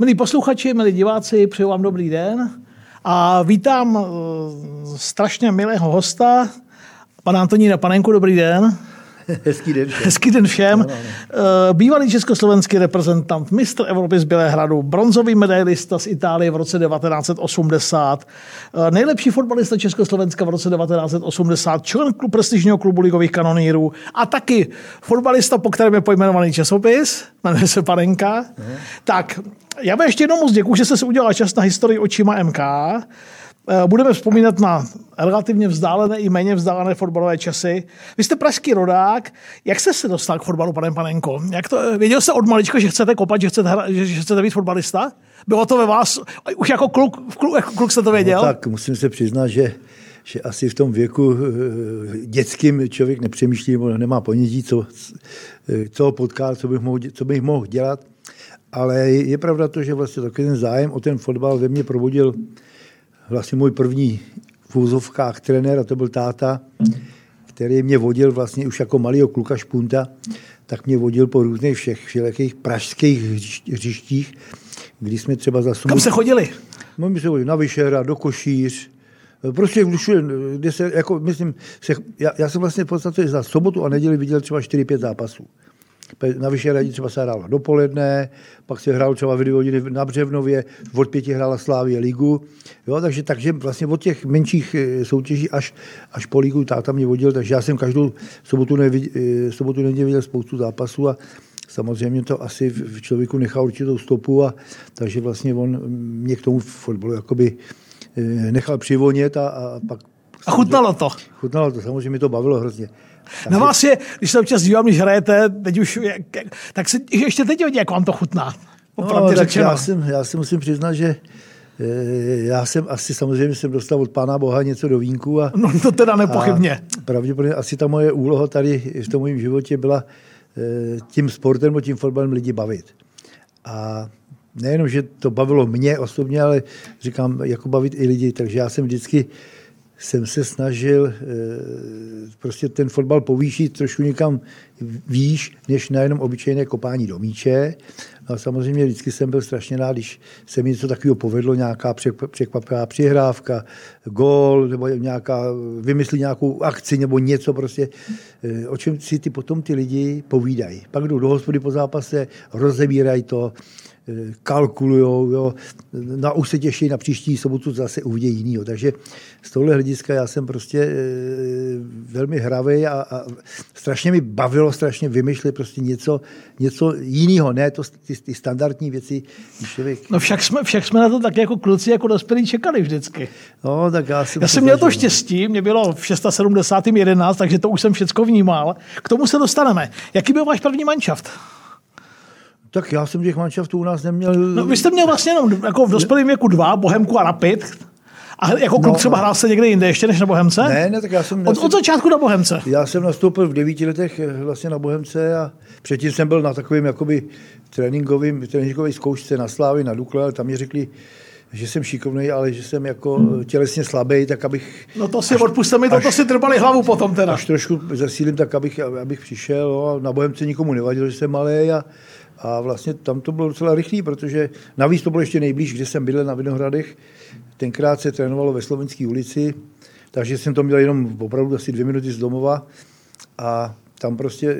Milí posluchači, milí diváci, přeju vám dobrý den a vítám uh, strašně milého hosta, pana Antonína Panenku, dobrý den. Hezký den všem. Hezký den všem. No. Bývalý československý reprezentant, mistr Evropy z Bělehradu, bronzový medailista z Itálie v roce 1980, eh, nejlepší fotbalista Československa v roce 1980, člen klub prestižního klubu ligových kanonýrů a taky fotbalista, po kterém je pojmenovaný časopis, jmenuje se Panenka. No. Tak, já vám ještě jednou moc děkuji, že jste se udělal čas na historii očima MK. Eh, budeme vzpomínat na relativně vzdálené i méně vzdálené fotbalové časy. Vy jste pražský rodák. Jak jste se dostal k fotbalu, pane Panenko? Jak to, věděl jste od malička, že chcete kopat, že chcete, hra, že, že chcete být fotbalista? Bylo to ve vás? Už jako kluk, kluk, jako kluk jste to věděl? No, tak musím se přiznat, že že asi v tom věku eh, dětským člověk nepřemýšlí nebo nemá ponětí, co, co potká, co bych, mohl, co bych mohl dělat. Ale je pravda to, že vlastně takový ten zájem o ten fotbal ve mně probudil vlastně můj první v úzovkách trenér, a to byl táta, který mě vodil vlastně už jako malýho kluka špunta, tak mě vodil po různých všech všelijakých pražských hřištích, kdy jsme třeba za Kam se chodili? No, my jsme chodili na Vyšera, do Košíř, Prostě všude, kde se, jako, myslím, se, já, já, jsem vlastně v podstatě za sobotu a neděli viděl třeba 4-5 zápasů. Na Vyšehradě třeba se hrálo dopoledne, pak se hrál třeba v dvě hodiny na Břevnově, od pěti hrála Slávě ligu. Jo, takže, takže vlastně od těch menších eh, soutěží až, až po ligu táta mě vodil, takže já jsem každou sobotu, neviděl, eh, sobotu neděli viděl spoustu zápasů a samozřejmě to asi v člověku nechá určitou stopu a takže vlastně on mě k tomu fotbalu jakoby eh, nechal přivonět a, a pak a chutnalo to. Chutnalo to, samozřejmě to bavilo hrozně. Na vás je, když se občas dívám, když hrajete, teď už, tak se ještě teď hodně, jak vám to chutná. No, tak já, jsem, já si musím přiznat, že eh, já jsem asi samozřejmě jsem dostal od Pána Boha něco do vínku. A, no to teda nepochybně. Pravděpodobně asi ta moje úloha tady v tom mém životě byla eh, tím sportem nebo tím fotbalem lidi bavit. A nejenom, že to bavilo mě osobně, ale říkám, jako bavit i lidi. Takže já jsem vždycky jsem se snažil eh, prostě ten fotbal povýšit trošku někam výš, než na jenom obyčejné kopání do míče. A samozřejmě vždycky jsem byl strašně rád, když se mi něco takového povedlo, nějaká překvapivá přihrávka, gól, nebo nějaká, vymyslí nějakou akci, nebo něco prostě, eh, o čem si ty potom ty lidi povídají. Pak jdou do hospody po zápase, rozebírají to, Kalkulujou, jo. Na, už se těší na příští sobotu zase uvidí jinýho. Takže z tohle hlediska já jsem prostě e, velmi hravý a, a strašně mi bavilo, strašně vymýšlet prostě něco, něco jiného, ne to, ty, ty standardní věci. Člověk... No však jsme, však jsme na to tak jako kluci, jako dospělí čekali vždycky. No, tak já, jsem, já jsem měl to štěstí, mě bylo v 76. 11, takže to už jsem všechno vnímal. K tomu se dostaneme. Jaký byl váš první manšaft? Tak já jsem těch manšaftů u nás neměl... No, vy jste měl vlastně jenom jako v dospělém věku dva, Bohemku a Rapid. A jako kluk no, třeba hrál se někde jinde ještě než na Bohemce? Ne, ne, tak já jsem... Od, od začátku na Bohemce? Já jsem nastoupil v devíti letech eh, vlastně na Bohemce a předtím jsem byl na takovým jakoby tréninkovým, tréninkový zkoušce na Slávy, na Dukle, ale tam mi řekli, že jsem šikovný, ale že jsem jako hmm. tělesně slabý, tak abych... No to si odpuste mi, to, to si trpali hlavu potom teda. Až trošku zesílím, tak abych, abych přišel. No, na Bohemce nikomu nevadilo, že jsem malý a a vlastně tam to bylo docela rychlý, protože navíc to bylo ještě nejblíž, kde jsem bydlel na Vinohradech. Tenkrát se trénovalo ve Slovenské ulici, takže jsem to měl jenom opravdu asi dvě minuty z domova. A tam prostě e,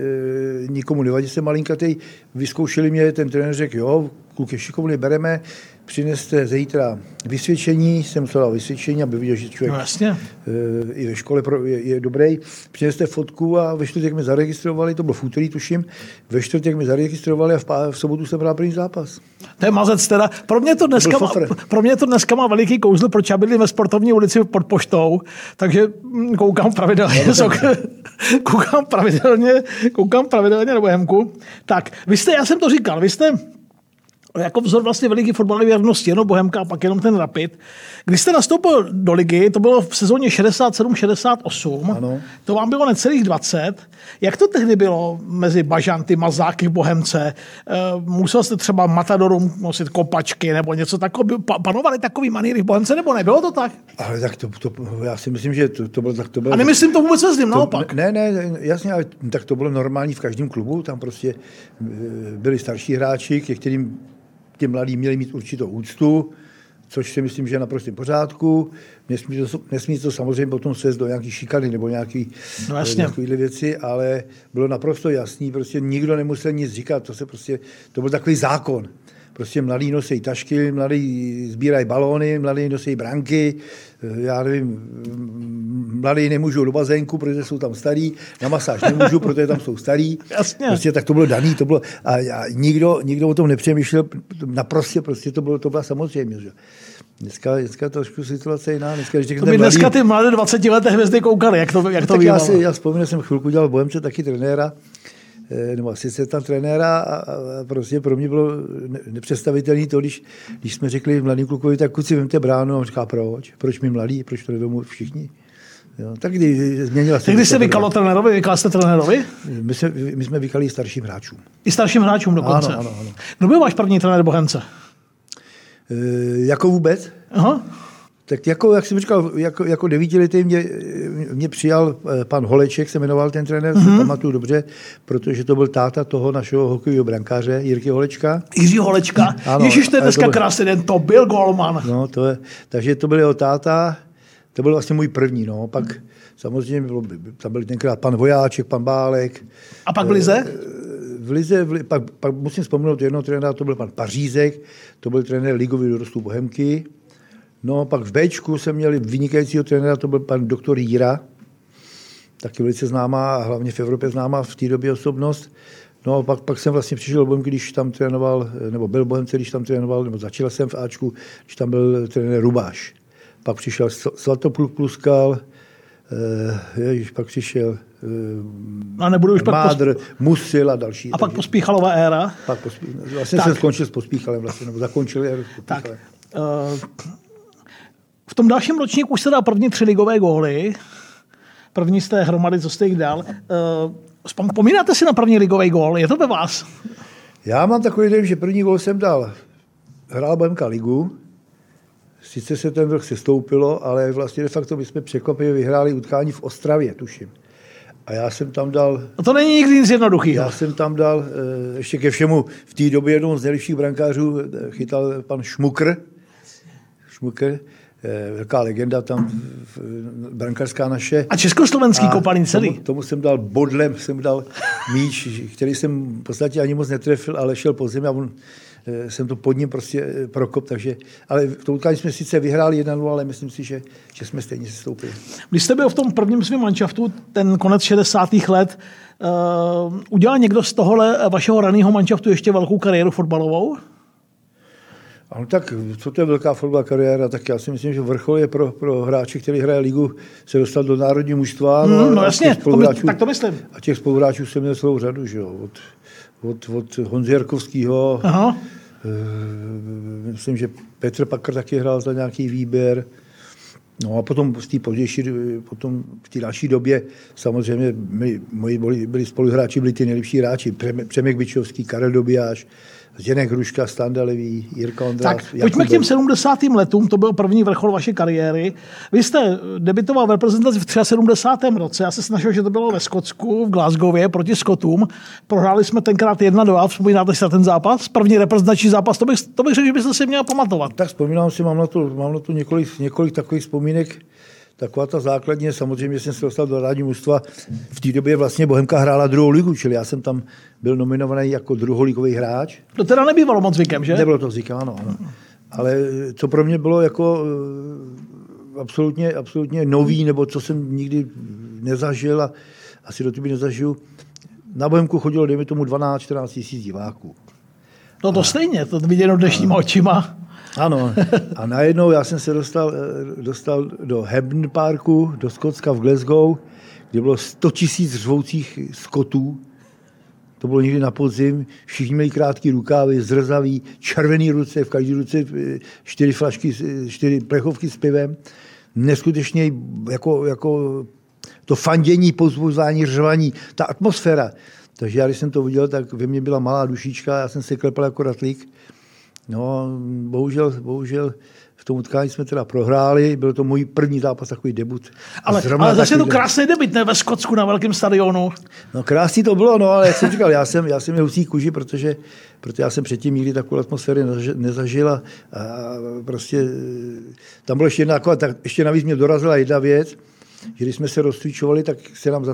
nikomu nevadí, jsem malinkatý. Vyzkoušeli mě, ten trenér řekl, jo, kluk je šikovný, bereme, přineste zítra vysvědčení, jsem musel dát vysvědčení, aby viděl, že člověk no, jasně. E, i ve škole je, je dobrý. Přineste fotku a ve čtvrtek mi zaregistrovali, to bylo v úterý, tuším, ve čtvrtek mi zaregistrovali a v, v sobotu jsem hrál první zápas. To je mazec teda. Pro mě to dneska, má, pro mě to dneska má veliký kouzlo, proč já bydlím ve sportovní ulici pod poštou, takže mm, koukám pravidelně, no, koukám pravidelně, koukám pravidelně na Bohemku. Tak, vy jste, já jsem to říkal, vy jste jako vzor vlastně veliký fotbalové věrnosti, jenom Bohemka a pak jenom ten Rapid. Když jste nastoupil do ligy, to bylo v sezóně 67-68, to vám bylo necelých 20. Jak to tehdy bylo mezi Bažanty, Mazáky v Bohemce? Eh, musel jste třeba Matadorům nosit kopačky nebo něco takového? Panovaly takový maníry v Bohemce nebo nebylo to tak? Ale tak to, to já si myslím, že to, to bylo tak. To bylo, a nemyslím to vůbec ním, naopak. Ne, ne, jasně, ale tak to bylo normální v každém klubu, tam prostě eh, byli starší hráči, ke kterým ty mladí měli mít určitou úctu, což si myslím, že je naprosto v pořádku. Nesmí to, nesmí to samozřejmě potom svést do nějaký šikany nebo nějaký No jasně. takovýhle věci, ale bylo naprosto jasný, prostě nikdo nemusel nic říkat, to se prostě, to byl takový zákon. Prostě mladí nosí tašky, mladí sbírají balóny, mladí nosí branky, eh, já nevím, mladí nemůžou do bazénku, protože jsou tam starý, na masáž nemůžu, protože tam jsou starý. Jasně. Prostě tak to bylo daný, to bylo, a, a nikdo, nikdo o tom nepřemýšlel, naprosto prostě to bylo, to byla samozřejmě, že? Dneska, dneska trošku situace jiná. Dneska, když To by dneska mladý- ty mladé 20 leté hvězdy koukaly, jak to, jak to tak já, si, já vzpomínám, jsem chvilku dělal v Bohemce taky trenéra, nebo sice tam trenéra a, a prostě pro mě bylo ne- nepředstavitelné to, když, když jsme řekli mladým klukovi, tak kluci vemte bránu a on říká, proč? Proč mi mladí? Proč to nevemu všichni? Jo, tak kdy změnila Tak když se vykalo trenérovi, vykal jste trenérovi? My, jsme, my jsme vykali starším hráčům. I starším hráčům dokonce. Ano, ano, ano. Kdo byl váš první trenér Bohemce? E, jako vůbec? Aha. Tak jako, jak jsem říkal, jako, jako devítiletý mě, mě přijal eh, pan Holeček, se jmenoval ten trenér, mm-hmm. si pamatuju dobře, protože to byl táta toho našeho hokejového brankáře Jirky Holečka. Jiří Holečka. Ano, Ježíš, to je dneska to byl- krásný den, to byl golman. No, to je, takže to byl jeho táta, to byl vlastně můj první, no. Pak samozřejmě bylo, tam byl tenkrát pan Vojáček, pan Bálek. A pak v Lize? V Lize, v, Li- pak, pak musím vzpomenout jednoho trenéra, to byl pan Pařízek, to byl trenér ligový dorostu Bohemky. No, pak v Bčku jsem měl vynikajícího trenéra, to byl pan doktor Jíra, taky velice známá a hlavně v Evropě známá v té době osobnost. No a pak, pak jsem vlastně přišel do Bohemky, když tam trénoval, nebo byl Bohemce, když tam trénoval, nebo začal jsem v Ačku, když tam byl trenér Rubáš. Pak přišel Svatopluk Pluskal, eh, ježiš, pak přišel A nebudu už eh, pak pos... Mádr, Musil a další. A pak takže- pospíchalová éra. pak pospí... Vlastně Tak. jsem skončil s pospíchalem, vlastně, nebo zakončil je s Tak. pospíchalem. V tom dalším ročníku už se dal první tři ligové góly. První z té hromady, co jste jich dal. Eh, vzpom- Vzpomínáte si na první ligový gól? Je to ve vás? Já mám takový den, že první gol jsem dal. Hrál Bohemka ligu, sice se ten vrch sestoupilo, ale vlastně de facto my jsme překvapivě vyhráli utkání v Ostravě, tuším. A já jsem tam dal, No to není nikdy nic jednoduchého. já jsem tam dal, eh, ještě ke všemu, v té době jednou z nejlepších brankářů eh, chytal pan Šmukr. Šmukr, velká legenda tam, v- brankářská naše. A československý kopaný celý. Tomu, tomu jsem dal bodlem, jsem dal míč, který jsem v podstatě ani moc netrefil, ale šel po zemi a on, eh, jsem to pod ním prostě eh, prokop, takže, ale v tom utkání jsme sice vyhráli 1 ale myslím si, že, že jsme stejně se stoupili. Když jste byl v tom prvním svém manšaftu, ten konec 60. let, uh, udělal někdo z tohohle vašeho raného manšaftu ještě velkou kariéru fotbalovou? Ano, tak co to je velká fotbalová kariéra, tak já si myslím, že vrchol je pro, pro hráče, který hraje ligu, se dostat do národního mužstva. Hmm, no a jasně, to my- spoluhráčů- tak to myslím. A těch spoluhráčů jsem měl celou řadu, že jo, od, od, od Honzy Jarkovského, Aha. Eh, Myslím, že Petr Pakr taky hrál za nějaký výběr. No a potom v té pozdější, potom v té další době samozřejmě my, moji byli, byli spoluhráči, byli ty nejlepší hráči. Přemek Bičovský, Karel Dobijáš, Zdeněk Hruška, Standa Levý, Jirka Ondrás. Tak, pojďme k těm 70. letům, to byl první vrchol vaší kariéry. Vy jste debitoval v reprezentaci v 73. roce, já se snažil, že to bylo ve Skotsku, v Glasgowě proti Skotům. Prohráli jsme tenkrát 1-2, vzpomínáte si na ten zápas? První reprezentační zápas, to bych, to bych řekl, že byste si měl pamatovat. Tak vzpomínám si, mám na to, mám na to několik, několik takových vzpomínek. Taková ta základně, samozřejmě jsem se dostal do rádní mužstva. V té době vlastně Bohemka hrála druhou ligu, čili já jsem tam byl nominovaný jako druholigový hráč. To teda nebývalo moc zvykem, že? Nebylo to zvykáno, ano. Ale co pro mě bylo jako eh, absolutně, absolutně nový, nebo co jsem nikdy nezažil a asi do té nezažiju, na Bohemku chodilo, dejme tomu, 12-14 tisíc diváků. No to stejně, to viděno dnešníma očima. Ano. A najednou já jsem se dostal, eh, dostal do Hebden Parku, do Skotska v Glasgow, kde bylo 100 tisíc řvoucích skotů. To bylo někdy na podzim, všichni měli krátké rukávy, zrzaví, červený ruce, v každé ruce eh, čtyři flašky, s- čtyři plechovky s pivem. Neskutečně jako, jako to fandění, pozvozání, řvaní, ta atmosféra. Takže já, když jsem to viděl, tak ve mně byla malá dušička, já jsem se klepal jako ratlík. No, bohužel, bohužel v tom utkání jsme teda prohráli, byl to můj první zápas, takový debut. Ale, ale zase je to krásný debut, ne ve Skotsku na velkém stadionu. No krásný to bylo, no, ale jak jsem říkal, já jsem, já jsem měl husí kůži, protože, protože já jsem předtím nikdy takovou atmosféru nezažil a, a prostě tam bylo ještě jedna taková, tak ještě navíc mě dorazila jedna věc, že když jsme se rozcvičovali, tak se nám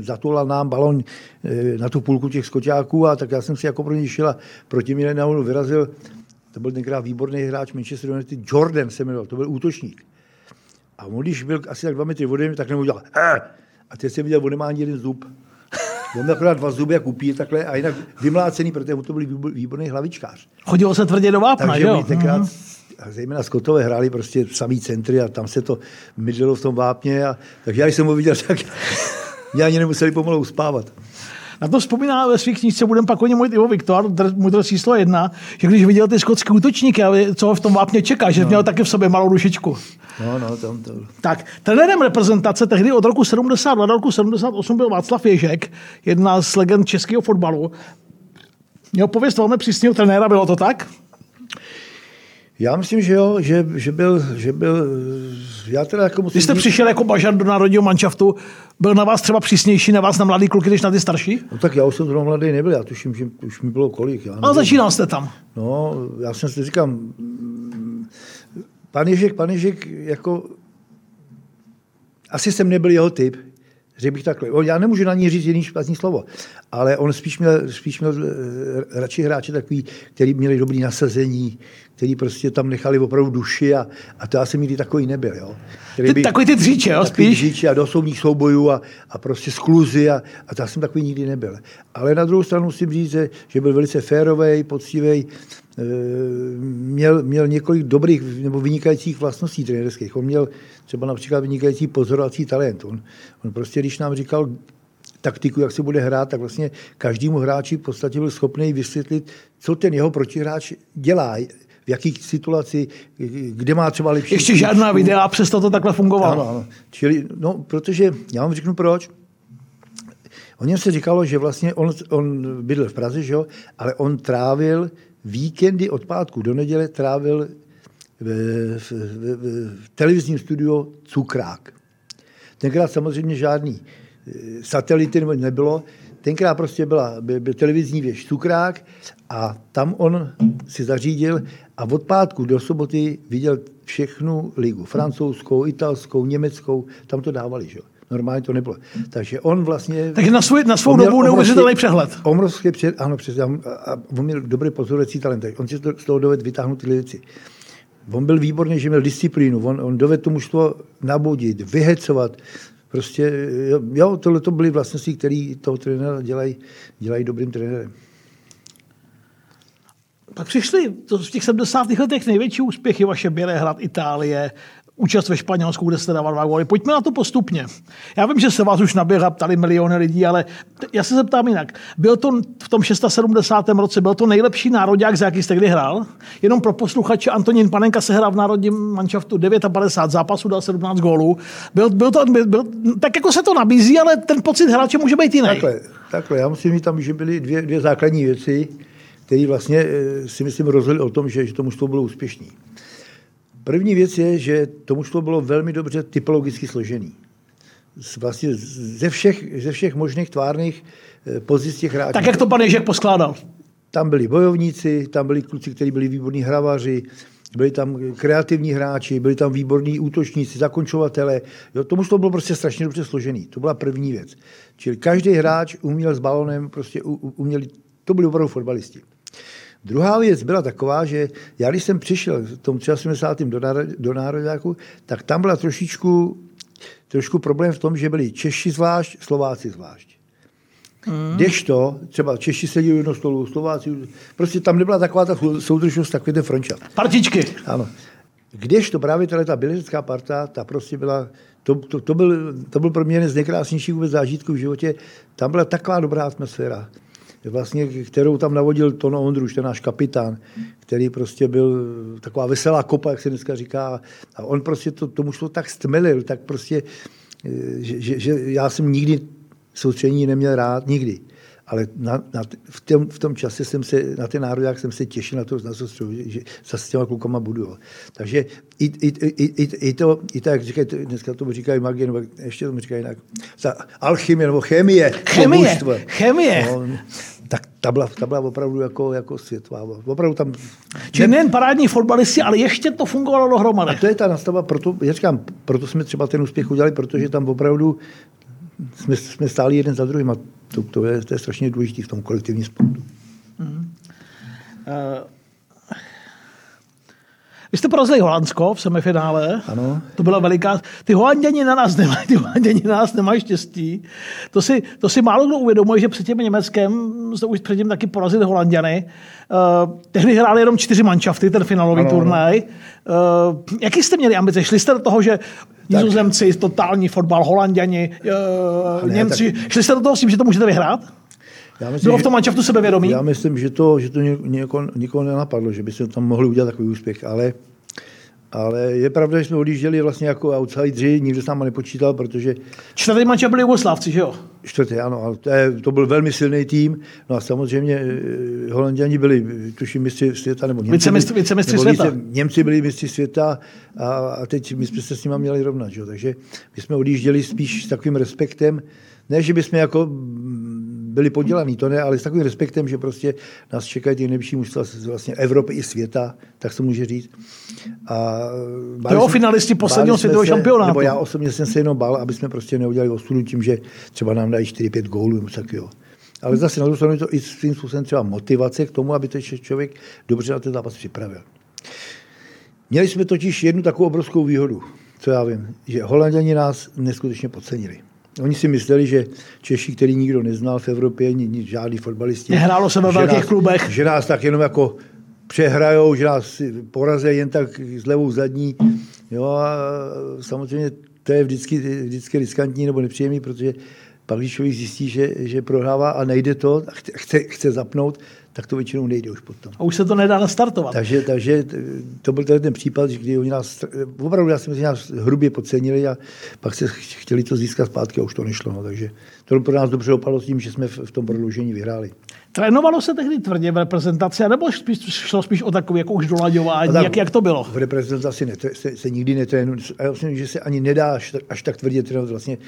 zatulal nám balon eh, na tu půlku těch skoťáků a tak já jsem si jako pro ně šel a proti mě najednou vyrazil, to byl tenkrát výborný hráč Manchester United, Jordan se jmenoval, to byl útočník. A on, když byl asi tak dva metry vody, tak nebo dělal a teď jsem viděl, on nemá ani jeden zub. On měl akorát dva zuby, jak upír, takhle, a jinak vymlácený, protože to byl výborný hlavičkář. Chodilo se tvrdě do vápna, Takže jo? tenkrát mm-hmm a zejména Skotové hráli prostě samý centry a tam se to mydlilo v tom vápně. A, takže já, když jsem ho viděl, tak mě ani nemuseli pomalu uspávat. Na to vzpomíná ve svých knížce, budeme pak o něm mluvit Ivo Viktor, můj číslo jedna, že když viděl ty skotské útočníky, co ho v tom vápně čeká, že no. měl taky v sobě malou dušičku. No, no, tam to... Tak, trenérem reprezentace tehdy od roku 70 do roku 78 byl Václav Ježek, jedna z legend českého fotbalu. Měl pověst velmi přísného trenéra, bylo to tak? Já myslím, že jo, že, že, byl, že byl, já teda jako musím... Když jste přišel jako bažar do národního manšaftu, byl na vás třeba přísnější, na vás na mladý kluky, než na ty starší? No tak já už jsem to mladý nebyl, já tuším, že už mi bylo kolik. Já A začínal jste tam? No, já jsem si říkám, pan Ježek, pan Ježek, jako, asi jsem nebyl jeho typ, Řekl bych takhle. Já nemůžu na ní říct jiný špatný slovo, ale on spíš měl, spíš měl eh, radši hráče takový, který měli dobrý nasazení, který prostě tam nechali opravdu duši a, a to já jsem nikdy takový nebyl. Jo. Který by, takový ty dříče, jo, spíš? Dříče a do soudních soubojů a, a prostě skluzy a, a to já jsem takový nikdy nebyl. Ale na druhou stranu musím říct, že byl velice férový, poctivý, měl, měl několik dobrých nebo vynikajících vlastností trenérských. On měl třeba například vynikající pozorovací talent. On, on prostě, když nám říkal taktiku, jak se bude hrát, tak vlastně každému hráči v podstatě byl schopný vysvětlit, co ten jeho protihráč dělá, v jakých situaci, kde má třeba lepší... Ještě žádná videa, přesto to takhle fungovalo. Ano, ano. Čili, no, protože, já vám řeknu proč. O něm se říkalo, že vlastně on, on bydl v Praze, že jo? ale on trávil víkendy od pátku do neděle trávil v, v, v, v televizním studiu Cukrák. Tenkrát samozřejmě žádný eh, satelity nebylo, tenkrát prostě byla, byl, televizní věž Cukrák a tam on si zařídil a od pátku do soboty viděl všechnu ligu. Francouzskou, italskou, německou, tam to dávali, že Normálně to nebylo. Takže on vlastně... Takže na, svůj, na svou dobu neuvěřitelný přehled. Obrovský před, ano, přesně. A on měl dobrý pozorovací talent. On si z toho dovedl vytáhnout ty věci. On byl výborný, že měl disciplínu. On, on dovedl to nabudit, vyhecovat. Prostě, jo, tohle to byly vlastnosti, které toho trenéra dělají, dělají dobrým trenérem. Pak přišly to v těch 70. letech největší úspěchy vaše Bělehrad, Itálie, účast ve Španělsku, kde jste dával dva góly. Pojďme na to postupně. Já vím, že se vás už naběhla ptali miliony lidí, ale já se zeptám jinak. Byl to v tom 670. roce, byl to nejlepší národák, za jaký jste kdy hrál? Jenom pro posluchače, Antonín Panenka se hrál v národním manšaftu 59 zápasů, dal 17 gólů. Byl, byl to, byl, tak jako se to nabízí, ale ten pocit hráče může být jiný. Takhle, takhle. Já musím mít tam, že byly dvě, dvě základní věci, které vlastně eh, si myslím rozhodli o tom, že, že to mužstvo bylo úspěšné. První věc je, že to mužstvo bylo velmi dobře typologicky složený. Vlastně ze všech, ze všech možných tvárných eh, pozic těch hráčů. Tak jak to pan Ježek poskládal? Tam byli bojovníci, tam byli kluci, kteří byli výborní hravaři, byli tam kreativní hráči, byli tam výborní útočníci, zakončovatele. Jo, to mužstvo bylo prostě strašně dobře složený. To byla první věc. Čili každý hráč uměl s balonem, prostě uměli, to byli opravdu fotbalisti. Druhá věc byla taková, že já když jsem přišel v tom 73. do, do Nároďáku, tak tam byla trošičku, trošku problém v tom, že byli Češi zvlášť, Slováci zvlášť. Mm. to, třeba Češi seděli jedno stolu, Slováci, prostě tam nebyla taková ta soudržnost, takový ten frončat. Partičky. Ano. to právě tahle ta bělecká parta, ta prostě byla, to, to, to, byl, to byl pro mě jeden z nejkrásnějších vůbec zážitků v životě. Tam byla taková dobrá atmosféra vlastně, kterou tam navodil Tono Ondruš, ten náš kapitán, který prostě byl taková veselá kopa, jak se dneska říká. A on prostě to, tomu šlo tak stmelil, tak prostě, eh, že, že, že já jsem nikdy soustředění neměl rád, nikdy. Ale na, na, v, tom, v tom čase jsem se, na ten národák jsem se těšil na to, na to že, že s těma klukama budu. Takže i, i, i, i, i, to, i to, jak říkají, dneska tomu říkají magie, nebo ještě tomu říkají jinak, ta alchymie nebo chemie. Chemie, chemie. No, tak ta byla, ta byla opravdu jako, jako světová. Opravdu tam... Čili nejen parádní fotbalisti, ale ještě to fungovalo dohromady. A to je ta nastava, proto, já říkám, proto jsme třeba ten úspěch udělali, protože tam opravdu jsme, jsme stáli jeden za druhým a to, to, je, to je strašně důležité v tom kolektivním sportu. Mm. Uh, vy jste porazili Holandsko v semifinále. Ano. To byla veliká... Ty Holanděni na nás nemají, ty Holanděni na nás nemají štěstí. To si, to si málo kdo uvědomuje, že před tím Německem jste už předtím taky porazili Holanděny. Uh, tehdy hráli jenom čtyři manšafty, ten finálový ano, turnaj. Uh, jaký jste měli ambice? Šli jste do toho, že Nizozemci, totální fotbal, Holanděni, uh, ne, Němci. Tak... Šli jste do toho s tím, že to můžete vyhrát? Já myslím, Bylo v tom manšaftu sebevědomí? Já myslím, že to, že to něko, nikoho nenapadlo, že by se tam mohli udělat takový úspěch, ale, ale je pravda, že jsme odjížděli vlastně jako outsideri, nikdo s náma nepočítal, protože... Čtvrtý manča byli Jugoslávci, že jo? Čtvrtý, ano, ale to, je, to byl velmi silný tým. No a samozřejmě eh, Holanděni byli, tuším, mistři světa, nebo Němci, vicemistři, vicemistři světa. Více, Němci byli mistři světa a, a teď my jsme se s nimi měli rovnat, že? takže my jsme odjížděli spíš s takovým respektem, ne, že bychom jako byli podělaný, to ne, ale s takovým respektem, že prostě nás čekají ty nejlepší mužstva z vlastně Evropy i světa, tak se může říct. A to jo, finalisti posledního světového šampionátu. Nebo já osobně jsem se jenom bál, aby jsme prostě neudělali ostudu tím, že třeba nám dají 4-5 gólů nebo jo. Ale zase na druhou stranu je to i svým způsobem třeba motivace k tomu, aby ten člověk dobře na ten zápas připravil. Měli jsme totiž jednu takovou obrovskou výhodu, co já vím, že Holanděni nás neskutečně podcenili. Oni si mysleli, že Češi, který nikdo neznal v Evropě, žádný fotbalisti. Nehrálo se ve velkých nás, klubech. Že nás tak jenom jako přehrajou, že nás porazí jen tak s levou zadní. Jo a samozřejmě to je vždycky, vždycky riskantní nebo nepříjemný, protože pak, když člověk zjistí, že, že prohrává a nejde to, a chce, chce zapnout, tak to většinou nejde už potom. A už se to nedá nastartovat. Takže, takže to byl ten případ, kdy oni nás, opravdu já si myslím, nás hrubě podcenili a pak se chtěli to získat zpátky a už to nešlo. No, takže to pro nás dobře dopadlo s tím, že jsme v, tom prodloužení vyhráli. Trénovalo se tehdy tvrdě v reprezentaci, nebo spíš, šlo spíš o takové jako už dolaďování, jak, jak to bylo? V reprezentaci ne, se, se nikdy netrénuje. Já myslím, že se ani nedá až, až tak tvrdě trénovat. Vlastně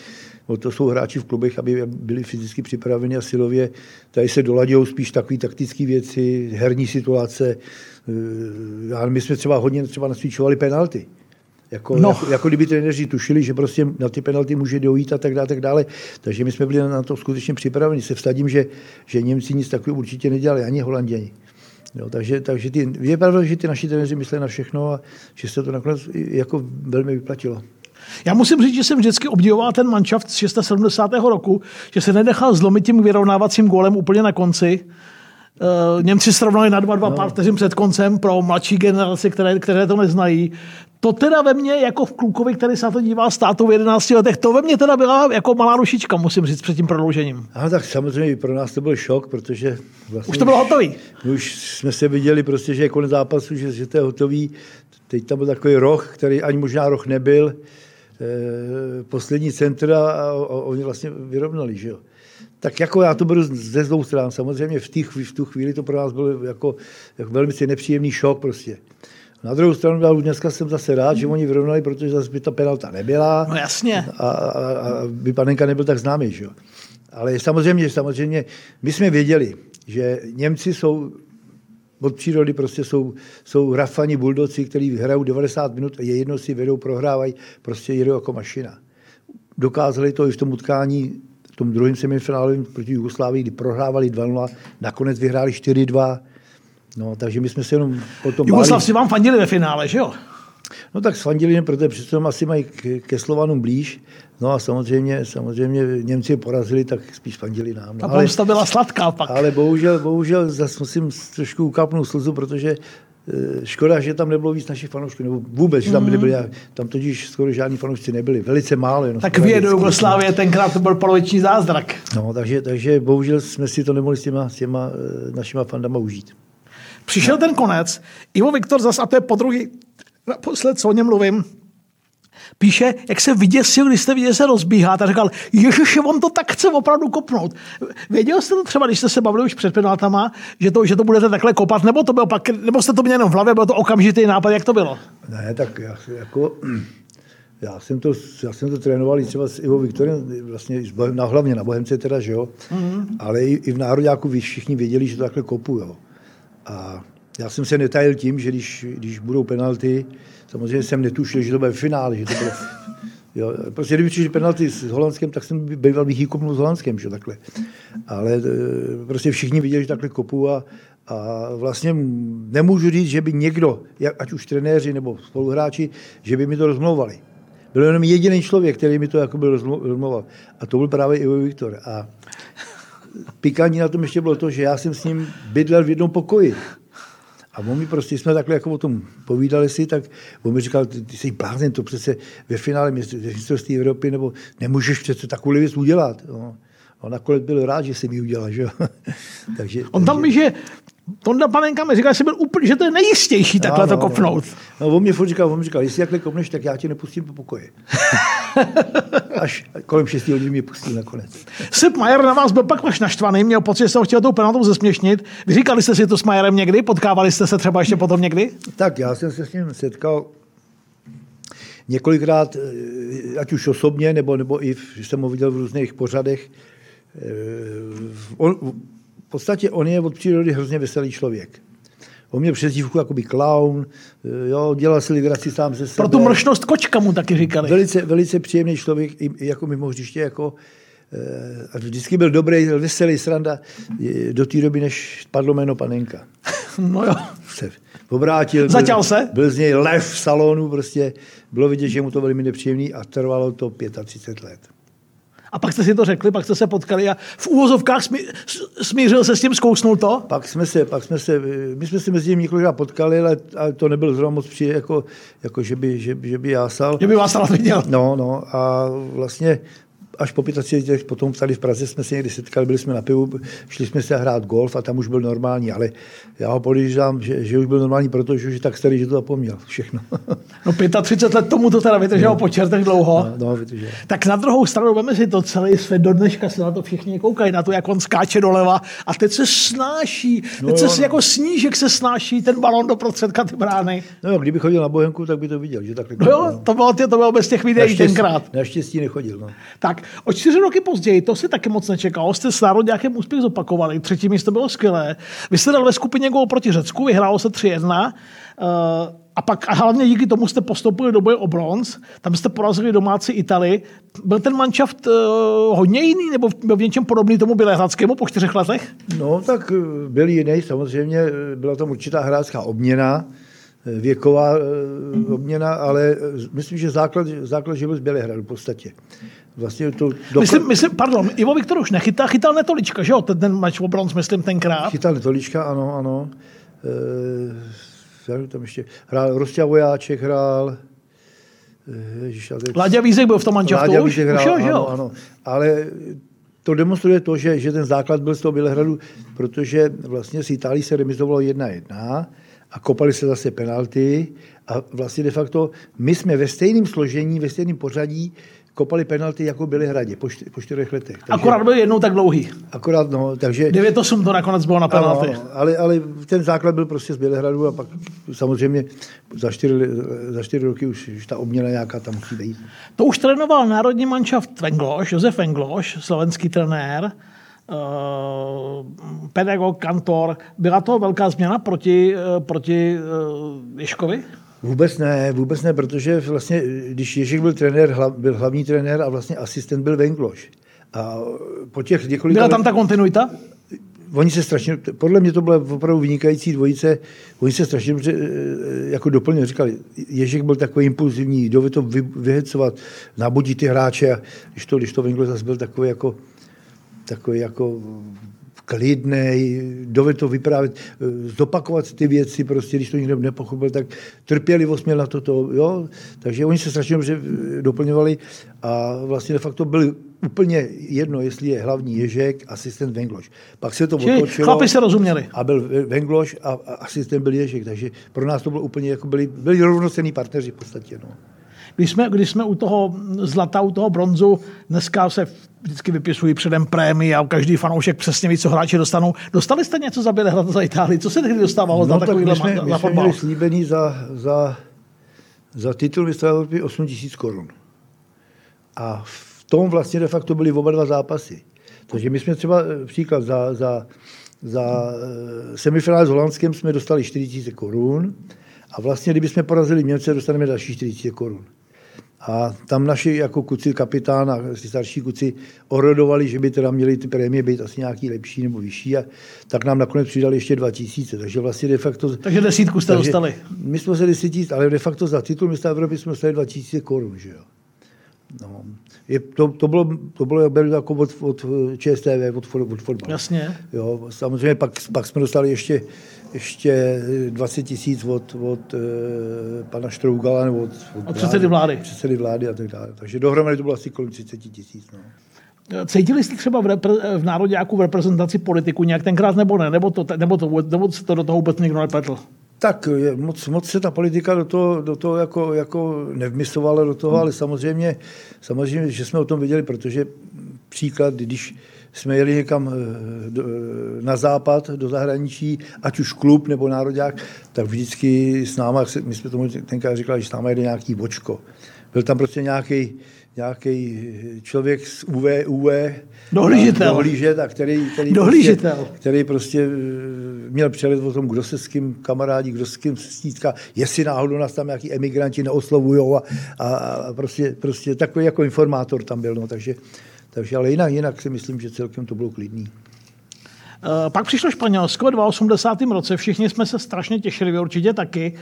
no, to jsou hráči v klubech, aby byli fyzicky připraveni a silově. Tady se dolaďují spíš takové taktické věci, herní situace. Eh, a my jsme třeba hodně třeba nasvíčovali penalty. Jako, no. jako, jako kdyby trenéři tušili, že prostě na ty penalty může dojít a tak dále, tak dále. Takže my jsme byli na to skutečně připraveni. Se vstadím, že, že Němci nic takového určitě nedělali, ani Holanděni. Jo, takže, takže ty, je pravda, že ty naši trenéři mysleli na všechno a že se to nakonec jako velmi vyplatilo. Já musím říct, že jsem vždycky obdivoval ten manšaft z 670. roku, že se nenechal zlomit tím vyrovnávacím gólem úplně na konci. Uh, Němci srovnali na 2-2 no. pár vteřin před koncem pro mladší generaci, které, které to neznají to teda ve mně, jako v klukovi, který se na to dívá státu v 11 letech, to ve mně teda byla jako malá rušička, musím říct, před tím prodloužením. Ano, tak samozřejmě pro nás to byl šok, protože vlastně už to bylo hotový. Už jsme se viděli prostě, že je konec zápasu, že, že to je hotový. Teď tam byl takový roh, který ani možná roh nebyl. E, poslední centra a, oni vlastně vyrovnali, že jo. Tak jako já to beru ze dvou stran. Samozřejmě v, tých, v tu chvíli to pro nás byl jako, jako velmi nepříjemný šok prostě. Na druhou stranu, já už dneska jsem zase rád, že oni vyrovnali, protože zase by ta penalta nebyla. No jasně. A, a, a by panenka nebyl tak známý, že jo. Ale samozřejmě, samozřejmě, my jsme věděli, že Němci jsou od přírody prostě jsou, jsou rafani buldoci, kteří hrajou 90 minut a je jedno si vedou, prohrávají, prostě jedou jako mašina. Dokázali to i v tom utkání, v tom druhém semifinálovém proti Jugoslávii, kdy prohrávali 2-0, nakonec vyhráli 4-2, No, takže my jsme se jenom potom Jugoslavci vám fandili ve finále, že jo? No tak fandili, protože přece asi mají ke, Slovanům blíž. No a samozřejmě, samozřejmě Němci je porazili, tak spíš fandili nám. No, ale, byla sladká pak. Ale bohužel, bohužel zase musím trošku ukápnout slzu, protože e, škoda, že tam nebylo víc našich fanoušků, nebo vůbec, že tam nebyli, mm. tam totiž skoro žádní fanoušci nebyli, velice málo. Jenom tak v do Jugoslávie tenkrát to byl poloviční zázrak. No, takže, takže bohužel jsme si to nemohli s těma, s těma e, našima fandama užít. Přišel ten konec, Ivo Viktor zas, a to je po druhý, naposled, co o něm mluvím, píše, jak se vyděsil, když jste viděl, že se rozbíhá, a říkal, ježiši, on to tak chce opravdu kopnout. Věděl jste to třeba, když jste se bavili už před penaltama, že to, že to budete takhle kopat, nebo, to bylo pak, nebo jste to měli jenom v hlavě, byl to okamžitý nápad, jak to bylo? Ne, tak já, jako, já jsem to, já jsem to trénoval i třeba s Ivo Viktorem, vlastně na, hlavně na Bohemce teda, že jo, mm-hmm. ale i, i v Nároďáku všichni věděli, že to takhle kopu, jo. A já jsem se netajil tím, že když, když budou penalty, samozřejmě jsem netušil, že to bude v finále, že to bude Jo, prostě kdyby přišli penalty s Holandskem, tak jsem býval bych jí s Holandskem, že takhle. Ale e, prostě všichni viděli, že takhle kopu a, a vlastně nemůžu říct, že by někdo, ať už trenéři nebo spoluhráči, že by mi to rozmlouvali. Byl jenom jediný člověk, který mi to jako byl rozmlouval. A to byl právě Ivo Viktor. A pikání na tom ještě bylo to, že já jsem s ním bydlel v jednom pokoji. A on mi prostě, jsme takhle jako o tom povídali si, tak on mi říkal, ty, ty jsi blázen, to přece ve finále mistrovství Evropy, nebo nemůžeš přece takovou věc udělat. No. On nakonec byl rád, že si mi udělal, že takže, On tam takže... že Tonda Panenka mi říkal, že, byl úplně, že to je nejistější takhle no, to kopnout. No, no, on mě furt říkal, on mi říkal, jestli takhle kopneš, tak já tě nepustím po pokoji. Až kolem 6 hodin mě pustí nakonec. Sepp Majer na vás byl pak až naštvaný, měl pocit, že se ho chtěl tou penaltou zesměšnit. Vyříkali jste si to s Majerem někdy? Potkávali jste se třeba ještě potom někdy? Tak já jsem se s ním setkal několikrát, eh, ať už osobně, nebo, nebo i, že jsem ho viděl v různých pořadech. Eh, on, podstatě on je od přírody hrozně veselý člověk. On měl přezdívku jakoby clown, eh, jo, dělal si legraci sám ze sebe. Pro tu mršnost kočka mu taky říkali. Velice, velice příjemný člověk, i, jako mimo hřiště, jako, eh, a vždycky byl dobrý, veselý sranda do té doby, než spadlo jméno Panenka. No jo. Se obrátil. Zaťal se? Byl z něj lev v salonu, prostě bylo vidět, že mu to velmi nepříjemný a trvalo to 35 let. A pak jste si to řekli, pak jste se potkali a v úvozovkách smí, smířil se s tím, zkousnul to? Pak jsme se, pak jsme se, my jsme se mezi tím několikrát potkali, ale, ale to nebyl zrovna moc přijde, jako, jako že, by, že, že by jásal. Že by vás viděl. No, no a vlastně až po 35 letech potom tady v Praze jsme se někdy setkali, byli jsme na pivu, šli jsme se hrát golf a tam už byl normální, ale já ho podíždám, že, že už byl normální, protože už je tak starý, že to zapomněl všechno. no 35 let tomu to teda vydrželo no. po čertech dlouho. No, no, vydržel. Tak na druhou stranu veme si to celý svět, do dneška se na to všichni koukají, na to, jak on skáče doleva a teď se snáší, no, teď se no. jako snížek se snáší ten balon do prostředka ty brány. No jo, kdyby chodil na Bohemku, tak by to viděl, že takhle. No jo, to bylo, to bylo bez těch videí tenkrát. Naštěstí nechodil. No. Tak o čtyři roky později, to si taky moc nečekal, jste s nějakým úspěch zopakovali, třetí místo bylo skvělé. Vy jste dal ve skupině gol proti Řecku, vyhrálo se 3-1. Uh, a pak a hlavně díky tomu jste postoupili do boje o bronz, tam jste porazili domácí Itali. Byl ten manšaft uh, hodně jiný, nebo byl v něčem podobný tomu Bělehradskému po čtyřech letech? No, tak eh, byl jiný, samozřejmě byla tam určitá hráčská obměna, věková obměna, ale myslím, že základ, základ žil z Bělehradu v podstatě. Vlastně to dokl... myslím, myslím, pardon, Ivo Viktor už nechytal, chytal Netolička, že jo, ten, ten mač o bronz, myslím, tenkrát. Chytal Netolička, ano, ano. E, tam ještě hrál, Rostia Vojáček hrál, eh, Ježiš, teď... Láďa Vízek byl v tom manželstvu Láďa Vízek hrál, už, jo, ano, ano. Ale to demonstruje to, že, že ten základ byl z toho Bělehradu, protože vlastně s Itálií se remizovalo jedna jedna a kopali se zase penalty a vlastně de facto my jsme ve stejném složení, ve stejném pořadí kopali penalty, jako byly hradě po, čty, po čtyřech letech. Takže, akorát byl jednou tak dlouhý. Akorát, no, takže... 9-8 to nakonec bylo na penalty. Ano, ale, ale ten základ byl prostě z Bělehradu a pak samozřejmě za čtyři, za čtyři roky už, už ta obměna nějaká tam musí být. To už trénoval národní manšaft Vengloš, Josef Vengloš, slovenský trenér, Uh, pedagog, kantor. Byla to velká změna proti, uh, proti uh, Ješkovi? Vůbec ne, vůbec ne, protože vlastně, když Ježek byl trenér, hlav, byl hlavní trenér a vlastně asistent byl Vengloš. A po těch několika... Byla tam ta kontinuita? Oni se strašně, podle mě to byla opravdu vynikající dvojice, oni se strašně dobře eh, jako doplnili, říkali, Ježek byl takový impulzivní, dově to vy, vyhecovat, nabudit ty hráče a když to, když to Vengloš zase byl takový jako takový jako klidný, dovede to vyprávět, eh, zopakovat ty věci, prostě, když to někdo nepochopil, tak trpělivost měl na toto, jo, takže oni se strašně dobře eh, doplňovali a vlastně de facto byl úplně jedno, jestli je hlavní Ježek, asistent Vengloš. Pak se to Čili otočilo. Chlapi se rozuměli. A byl Vengloš a, a asistent byl Ježek, takže pro nás to bylo úplně, jako byli, byli rovnocenní partneři v podstatě. No. Když jsme, když jsme u toho zlata, u toho bronzu, dneska se vždycky vypisují předem prémie a každý fanoušek přesně ví, co hráči dostanou. Dostali jste něco za Bělehrad za Itálii? Co se tehdy dostávalo no, za tak takový my jsme, za my jsme slíbený za, za, za titul mistra Evropy 8 tisíc korun. A v tom vlastně de facto byly oba dva zápasy. Takže my jsme třeba eh, příklad za, za, za eh, semifinále s Holandskem jsme dostali 4 tisíce korun a vlastně, kdyby jsme porazili Němce, dostaneme další 4 tisíce korun. A tam naši jako kuci kapitán a starší kuci orodovali, že by teda měli ty prémie být asi nějaký lepší nebo vyšší a tak nám nakonec přidali ještě 2000. Takže vlastně de facto... Takže desítku jste takže dostali. My jsme se 10 tisíc, ale de facto za titul mistra Evropy jsme dostali 2000 korun, že jo. No. Je, to, to, bylo, to bylo jako od, od ČSTV, od, od fotbalu. Jasně. Jo, samozřejmě pak, pak jsme dostali ještě, ještě 20 tisíc od, od uh, pana Štrougala nebo od, od, od předsedy vlády. Předsedy vlády a tak dále. Takže dohromady to bylo asi kolem 30 tisíc. No. Cítili jste třeba v, repre, v národě v reprezentaci politiku nějak tenkrát nebo ne? Nebo, to, nebo, to, nebo se to do toho vůbec nikdo nepletl? Tak je, moc, moc se ta politika do toho, do toho jako, jako nevmyslovala do toho, hmm. ale samozřejmě, samozřejmě, že jsme o tom věděli, protože příklad, když jsme jeli někam na západ, do zahraničí, ať už klub nebo národák, tak vždycky s náma, my jsme tomu tenkrát říkali, že s náma jede nějaký bočko. Byl tam prostě nějaký nějaký člověk z UV, UV Dohlížitel. Dohlížet a který, který, Dohlížitel. Prostě, který prostě měl přehled o tom, kdo se s kým kamarádí, kdo s kým se stýská, jestli náhodou nás tam nějaký emigranti neoslovují a, a, a prostě, prostě takový jako informátor tam byl. No, takže, takže ale jinak, jinak si myslím, že celkem to bylo klidný. Pak přišlo Španělsko v 82. roce, všichni jsme se strašně těšili, vy určitě taky.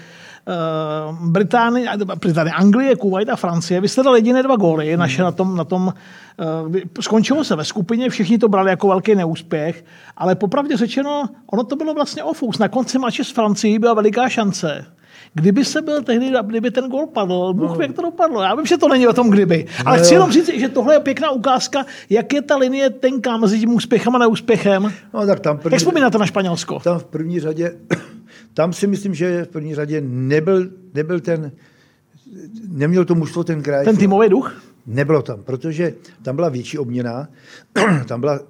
Británie, Británie, Anglie, Kuwait a Francie. Vy jste dali jediné dva góly, naše na tom, na tom skončilo se ve skupině, všichni to brali jako velký neúspěch, ale popravdě řečeno, ono to bylo vlastně ofus. Na konci mače s Francií byla veliká šance. Kdyby se byl tehdy, kdyby ten gol padl, Bůh no. jak to dopadlo. Já vím, že to není o tom kdyby. Ale no chci jenom říct, že tohle je pěkná ukázka, jak je ta linie tenká mezi tím úspěchem a neúspěchem. No, tak tam první, jak vzpomínáte na Španělsko? Tam v první řadě, tam si myslím, že v první řadě nebyl, nebyl ten, neměl to mužstvo ten kraj. Ten týmový duch? Nebylo tam, protože tam byla větší obměna, tam byla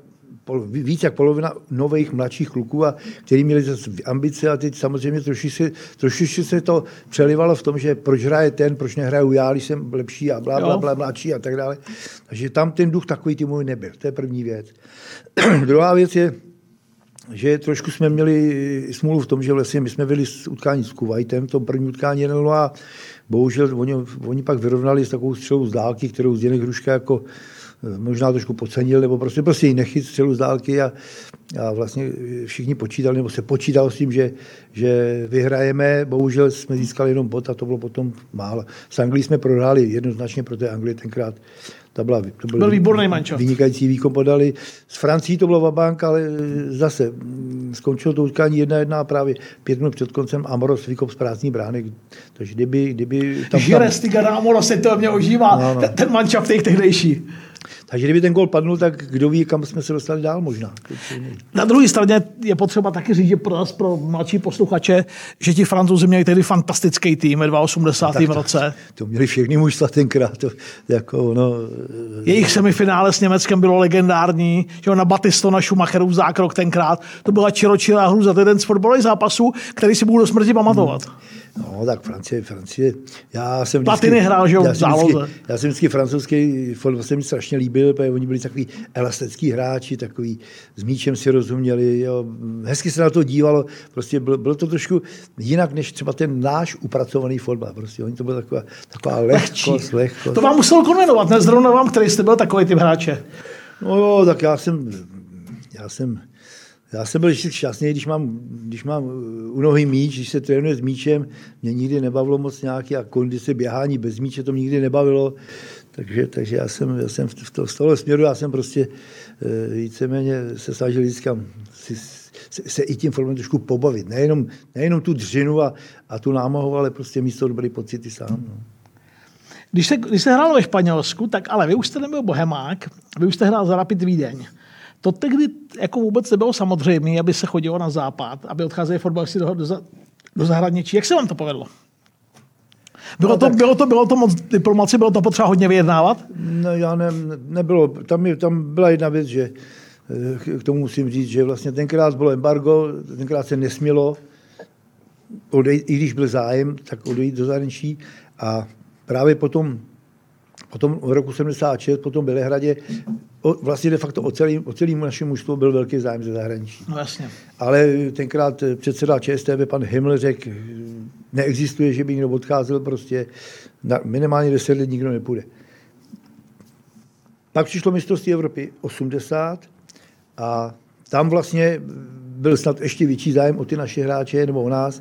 víc jak polovina nových mladších kluků, a který měli ambice a teď samozřejmě trošku se, trošku se to přelivalo v tom, že proč hraje ten, proč nehraju já, když jsem lepší a blá, blá, blá, mladší a tak dále. Takže tam ten duch takový týmový nebyl. To je první věc. Druhá věc je, že trošku jsme měli smůlu v tom, že vlastně my jsme byli s utkání s Kuwaitem, to první utkání 1 a bohužel oni, oni pak vyrovnali s takovou střelou z dálky, kterou Zdeněk Hruška jako možná trošku podcenil, nebo prostě, prostě ji nechyt střelu z dálky a, a vlastně všichni počítali, nebo se počítalo s tím, že, že vyhrajeme. Bohužel jsme získali jenom bod a to bylo potom málo. S Anglií jsme prohráli jednoznačně, protože Anglie tenkrát ta byla, to byl, byl výborný mančov. Vynikající výkon podali. S Francií to bylo vabank, ale zase mm, skončilo to utkání jedna jedna a právě pět minut před koncem Amoros vykop z prázdní brány. Takže kdyby, kdyby tam... Žires, tam... Amoros se to mě ožívá, no, no. ten, ten mančov těch tehdejší. Takže kdyby ten gol padnul, tak kdo ví, kam jsme se dostali dál možná. Na druhé straně je potřeba taky říct, že pro nás, pro mladší posluchače, že ti francouzi měli tehdy fantastický tým ve 82. No, roce. To, to měli všechny mužstva tenkrát. To, jako, no, Jejich semifinále s Německem bylo legendární, že na Batistona Schumacherův zákrok tenkrát. To byla čiročilá hru za jeden z fotbalových zápasů, který si budu do smrti pamatovat. Hmm. No, tak Francie, Francie. Já jsem vždycky, Platiny hrál, že jo, já jsem vždycky, já jsem vždycky francouzský fotbal se mi strašně líbil, protože oni byli takový elastický hráči, takový s míčem si rozuměli, jo. hezky se na to dívalo, prostě bylo, bylo, to trošku jinak, než třeba ten náš upracovaný fotbal, prostě oni to bylo taková, taková lehkost, lehkost. To vám musel konvenovat, ne zrovna vám, který jste byl takový typ hráče. No jo, tak já jsem, já jsem já jsem byl šťastný, když mám, když mám u nohy míč, když se trénuje s míčem, mě nikdy nebavilo moc nějaký a kondice běhání bez míče to mě nikdy nebavilo. Takže, takže já jsem, já jsem v, to, v tohle směru, já jsem prostě e, víceméně se snažil vždycky si, se, se i tím formem trošku pobavit. Nejenom, nejenom tu dřinu a, a tu námahu, ale prostě místo dobrý pocity sám. No. Když se, když se hrálo ve Španělsku, tak ale vy už jste nebyl bohemák, vy už jste hrál za Rapid Vídeň. To tehdy jako vůbec nebylo samozřejmé, aby se chodilo na západ, aby odcházeli fotbalisti do, do, do zahraničí. Jak se vám to povedlo? Bylo, no, to, tak... bylo, to, bylo to moc diplomaci, bylo to potřeba hodně vyjednávat? No, já ne, nebylo. Tam, je, tam byla jedna věc, že eh, k tomu musím říct, že vlastně tenkrát bylo embargo, tenkrát se nesmělo odejít, i když byl zájem, tak odejít do zahraničí a právě potom Potom v roku 76, potom v Bělehradě, vlastně de facto o celým, o celým našem mužstvu byl velký zájem ze zahraničí. No jasně. Ale tenkrát předseda ČSTV, pan Himmel, řekl, neexistuje, že by někdo odcházel, prostě na minimálně 10 let nikdo nepůjde. Pak přišlo mistrovství Evropy 80 a tam vlastně byl snad ještě větší zájem o ty naše hráče nebo o nás.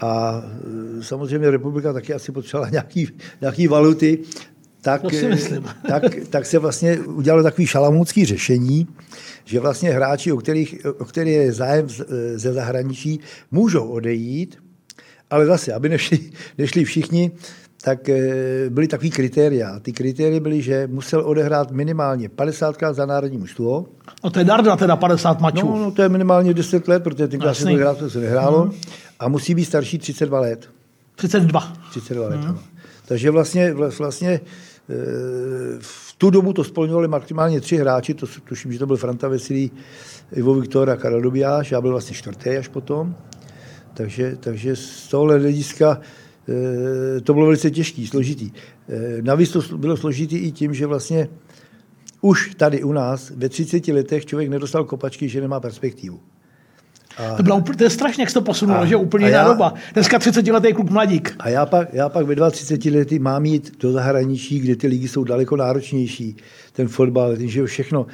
A samozřejmě republika taky asi potřebovala nějaký, nějaký valuty tak, tak, tak se vlastně udělalo takový šalamoucký řešení, že vlastně hráči, o kterých, o kterých je zájem ze zahraničí, můžou odejít, ale zase, aby nešli, nešli všichni, tak eh, byly takový kritéria. Ty kritéria byly, že musel odehrát minimálně 50 za národní mužstvo. No to je darda teda 50 mačů. No, no to je minimálně 10 let, protože tenkrát se to se nehrálo. Hmm. A musí být starší 32 let. 32. 32 let, hmm. Takže vlastně, vlastně v tu dobu to splňovali maximálně tři hráči, to tuším, že to byl Franta Veselý, Ivo Viktor a Karel Dobijáš, já byl vlastně čtvrtý až potom. Takže, takže z tohohle hlediska eh, to bylo velice těžký, složitý. Eh, navíc to bylo složitý i tím, že vlastně už tady u nás ve 30 letech člověk nedostal kopačky, že nemá perspektivu. To, bylo, to je strašně, jak se to posunulo, a, že úplně jiná doba. Dneska 30 letý klub mladík. A já pak, já pak ve 30 lety mám jít do zahraničí, kde ty ligy jsou daleko náročnější. Ten fotbal, že všechno.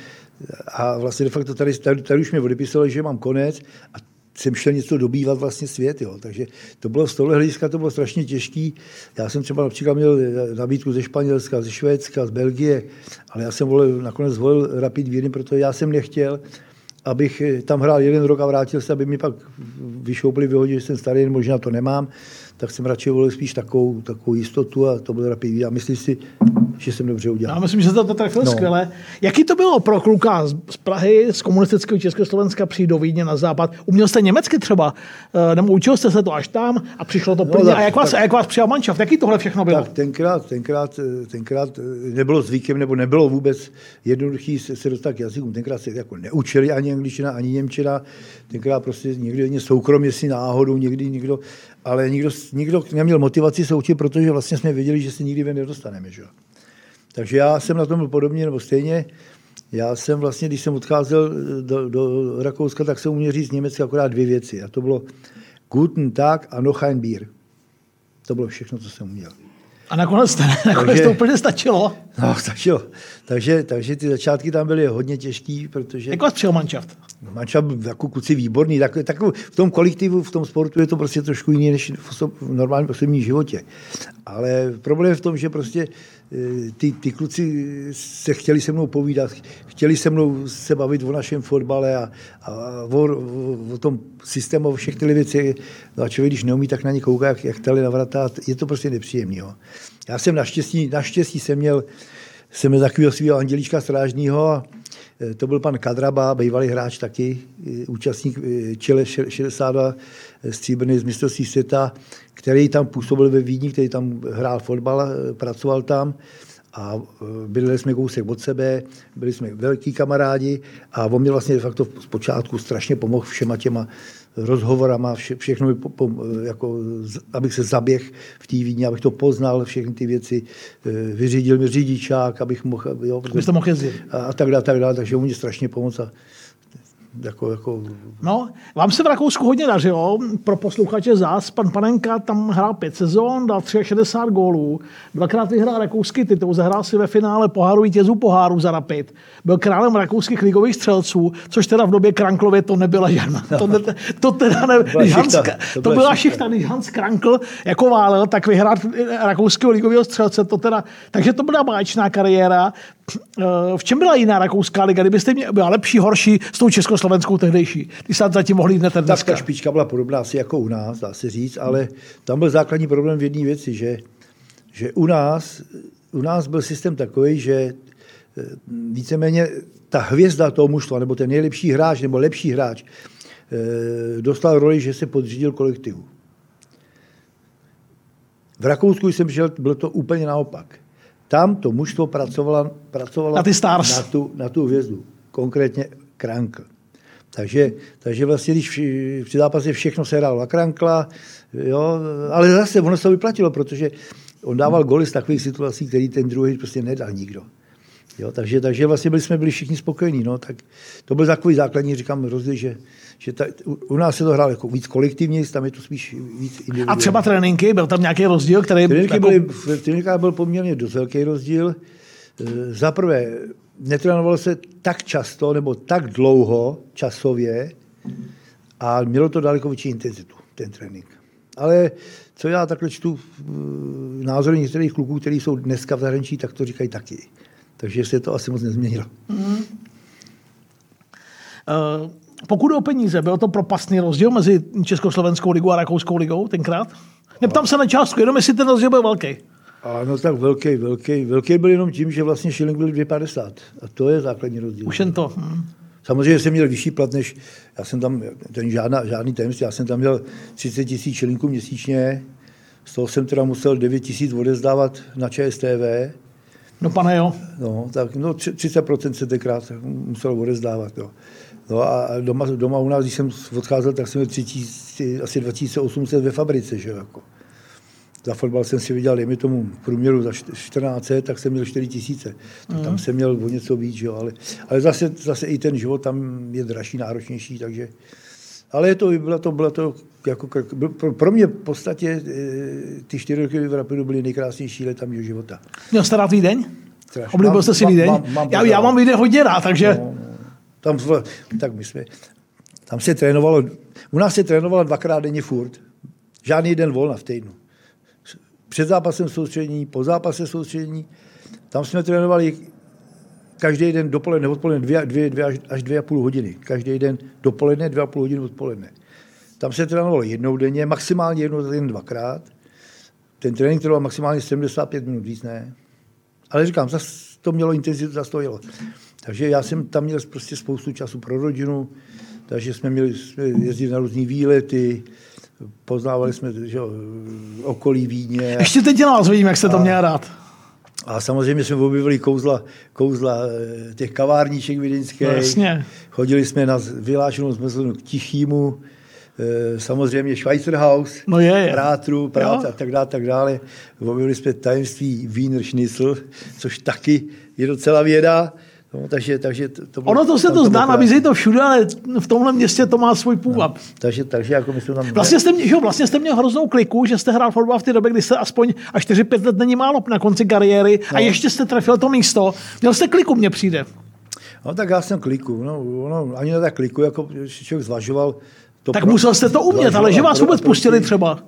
A vlastně de facto tady, tady, tady už mě odepisovali, že mám konec a jsem šel něco dobývat vlastně svět. Jo. Takže to bylo z tohle hlediska to bylo strašně těžký. Já jsem třeba například měl nabídku ze Španělska, ze Švédska, z Belgie, ale já jsem volil, nakonec zvolil Rapid Vídeň, protože já jsem nechtěl, abych tam hrál jeden rok a vrátil se, aby mi pak vyšoupli, vyhodili, že jsem starý, možná to nemám, tak jsem radši volil spíš takovou, takovou jistotu a to byl rapid. A myslím si, že jsem dobře udělal. Já myslím, že to trefil no. skvěle. Jaký to bylo pro kluka z Prahy, z komunistického Československa přijít do Vídně na západ? Uměl jste německy třeba? Eh, nebo učil jste se to až tam a přišlo to plně? No, a jak vás, tak, jak vás přijal manšaft? Jaký tohle všechno bylo? Tak tenkrát, tenkrát, eh, tenkrát eh, nebylo zvykem, nebo nebylo vůbec jednoduchý se, se dostat k jazykům. Tenkrát se jako neučili ani angličtina, ani němčina. Tenkrát prostě někdy soukromě si náhodou, někdy někdo ale nikdo, nikdo neměl motivaci se učit, protože vlastně jsme věděli, že se nikdy ven nedostaneme. Že? Takže já jsem na tom byl podobně nebo stejně. Já jsem vlastně, když jsem odcházel do, do Rakouska, tak jsem uměl říct německy akorát dvě věci. A to bylo Guten Tag a noch ein Bier. To bylo všechno, co jsem uměl. A nakonec, nakonec takže, to úplně stačilo. No, stačilo. Takže, takže ty začátky tam byly hodně těžký, protože... Jak vás přijel manšaft? Manšaft jako kluci výborný. Tak, tak, v tom kolektivu, v tom sportu je to prostě trošku jiný než v normálním osobním životě. Ale problém je v tom, že prostě ty, ty kluci se chtěli se mnou povídat, chtěli se mnou se bavit o našem fotbale a, a o, o, o tom systému, o všech ty věci. No a člověk, když neumí, tak na ně kouká, jak, jak tali na vrata, je to prostě nepříjemný. Jo. Já jsem naštěstí, naštěstí jsem měl, jsem měl takového svého andělíčka strážního a eh, to byl pan Kadraba, bývalý hráč taky, eh, účastník Čele 62 stříbrný z mistrovství světa, který tam působil ve Vídni, který tam hrál fotbal, pracoval tam a e, byli jsme kousek od sebe, byli jsme velký kamarádi a on mě vlastně de facto zpočátku strašně pomohl všema těma rozhovorama, vše, všechno mi po, po, jako, abych se zaběh v té Vídni, abych to poznal, všechny ty věci, e, vyřídil mi řidičák, abych mohl, jo, protože, mohl jezdit. A, a tak dále, tak dále, takže on mě strašně pomohl jako, jako... No, vám se v Rakousku hodně dařilo. Pro posluchače zás, pan Panenka tam hrál pět sezon, dal 63 gólů, dvakrát vyhrál rakouský titul, zahrál si ve finále poháru vítězů poháru za Rapid. Byl králem rakouských ligových střelců, což teda v době Kranklově to nebyla žádná. To, ne, to teda ne, to byla, Hans, šichta, to, to byla šichta, když Hans Krankl jako válel, tak vyhrát rakouského ligového střelce, to teda, takže to byla báječná kariéra. Eh, v čem byla jiná rakouská liga? Kdybyste mě byla lepší, horší s tou československou tehdejší? Když se zatím mohli jít dneska. Tak ta špička byla podobná asi jako u nás, dá se říct, ale tam byl základní problém v jedné věci, že, že u nás, u nás byl systém takový, že eh, víceméně ta hvězda toho mužstva, nebo ten nejlepší hráč, nebo lepší hráč, eh, dostal roli, že se podřídil kolektivu. V Rakousku jsem přišel, bylo to úplně naopak. Tam to mužstvo pracovala, pracovala na, ty stars. na, tu, na tu hvězdu, konkrétně Krankl. Takže, takže vlastně, když při zápase všechno se hrálo na Krankla, jo, ale zase ono se to vyplatilo, protože on dával goly z takových situací, který ten druhý prostě nedal nikdo. Jo, takže, takže vlastně byli, jsme byli všichni spokojení. No, tak to byl takový základní, říkám, rozdíl, že, že ta, u, nás se to hrálo jako víc kolektivně, tam je to spíš víc individuální. A třeba tréninky, byl tam nějaký rozdíl, který... Tréninky jako... byly, v tréninkách byl poměrně dost velký rozdíl. E, za prvé, netrénovalo se tak často nebo tak dlouho časově a mělo to daleko větší intenzitu, ten trénink. Ale co já takhle čtu názory některých kluků, kteří jsou dneska v zahraničí, tak to říkají taky. Takže se to asi moc nezměnilo. Mm. Uh, pokud o peníze, byl to propastný rozdíl mezi Československou ligou a Rakouskou ligou tenkrát? Neptám se na částku, jenom jestli ten rozdíl byl velký. Ano, tak velký, velký. Velký byl jenom tím, že vlastně šiling byl 2,50. A to je základní rozdíl. Už jen to. Hmm. Samozřejmě jsem měl vyšší plat, než já jsem tam, ten žádná, žádný tajemství, já jsem tam měl 30 tisíc šilinků měsíčně, z toho jsem teda musel 9 tisíc odezdávat na ČSTV. No pane jo. No, tak no, 30% se tenkrát musel odezdávat. Jo. No a doma, doma u nás, když jsem odcházel, tak jsem měl 3 asi 2800 ve fabrice, že jako. Za fotbal jsem si vydělal, dejme tomu průměru za 14, tak jsem měl 4 tisíce. Mm. Tam jsem měl o něco víc, jo, ale, ale zase, zase i ten život tam je dražší, náročnější, takže ale je to, bylo to, bylo to jako, pro, pro mě v podstatě eh, ty čtyři roky v Rapidu byly nejkrásnější leta mého života. Měl jste rád Vídeň? Oblíbil jste si Vídeň? Mám, mám, já, já mám Vídeň hodně rád, takže... No, no. Tam, tak my jsme, tam se trénovalo, u nás se trénovalo dvakrát denně furt. Žádný den volna v týdnu před zápasem soustředění, po zápase soustředění. Tam jsme trénovali každý den dopoledne, odpoledne dvě, dvě, dvě až, až dvě a půl hodiny. Každý den dopoledne, dvě a půl hodiny odpoledne. Tam se trénovalo jednou denně, maximálně jednou za den dvakrát. Ten trénink trval maximálně 75 minut, víc ne. Ale říkám, zase to mělo intenzitu, zase to jelo. Takže já jsem tam měl prostě spoustu času pro rodinu, takže jsme měli jsme jezdit na různé výlety, poznávali jsme že, okolí Vídně. Ještě teď nás vidím, jak se to měl rád. A samozřejmě jsme objevili kouzla, kouzla eh, těch kavárníček vídeňských. No, jasně. Chodili jsme na vylášenou zmrzlinu k Tichýmu, eh, samozřejmě Schweizerhaus, no je, je. Prátru, Prát a tak dále, tak dále. Objevili jsme tajemství Wiener Schnitzel, což taky je docela věda. No, takže, takže to, bylo, ono to se to zdá, nabízí to všude, ale v tomhle městě to má svůj půvab. No, takže, takže jako my jsme tam... Vlastně jste, mě, že vlastně jste měl hroznou kliku, že jste hrál fotbal v té době, kdy jste aspoň a 4-5 let není málo na konci kariéry no. a ještě jste trefil to místo. Měl jste kliku, mně přijde. No tak já jsem kliku, no, ono, ani ne tak kliku, jako člověk zvažoval. To tak pro, musel jste to umět, ale že vás vůbec pustili třeba.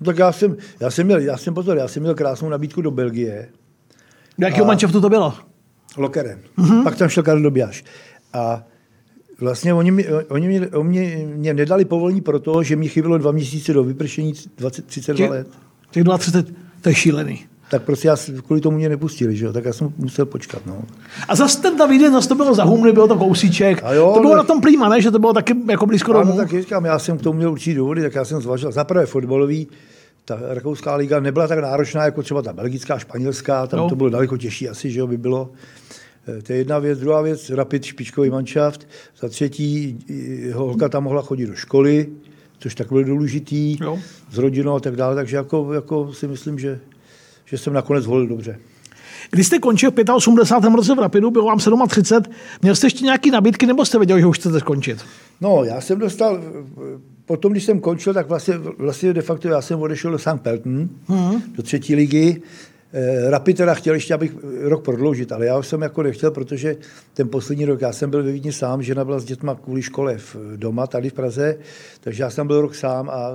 No, tak já jsem, já jsem měl, já jsem pozor, já jsem měl krásnou nabídku do Belgie. Do jakého mančeftu to bylo? Lokerem. Mm-hmm. Pak tam šel Karel Dobijáš. A vlastně oni, mi, oni mě, mě, mě nedali povolení pro to, že mi chybělo dva měsíce do vypršení 20, 32 Tě, let. Těch 20, to je šílený. Tak prostě já, kvůli tomu mě nepustili, že jo? tak já jsem musel počkat. No. A zase ten Davide, zase to bylo za humny, bylo to kousíček. A jo, to bylo no, na tom plíma, ne? že to bylo taky jako blízko domu. No, tak říkám, já jsem k tomu měl určitý důvody, tak já jsem zvažil. Za prvé fotbalový, ta rakouská liga nebyla tak náročná jako třeba ta belgická, španělská, tam no. to bylo daleko těžší asi, že jo, by bylo. Eh, to je jedna věc. Druhá věc, Rapid špičkový manšaft. Za třetí, holka tam mohla chodit do školy, což tak bylo důležitý, jo. s rodinou a tak dále. Takže jako, jako si myslím, že, že jsem nakonec zvolil dobře. Když jste končil v 85. roce v Rapidu, bylo vám 37, měl jste ještě nějaké nabídky, nebo jste věděl, že už chcete skončit? No, já jsem dostal, potom, když jsem končil, tak vlastně, vlastně de facto já jsem odešel do St. Pelton, hmm. do třetí ligy. Eh, Rapid teda chtěl ještě, abych rok prodloužit, ale já už jsem jako nechtěl, protože ten poslední rok, já jsem byl ve Vídni sám, žena byla s dětma kvůli škole v, doma, tady v Praze, takže já jsem byl rok sám a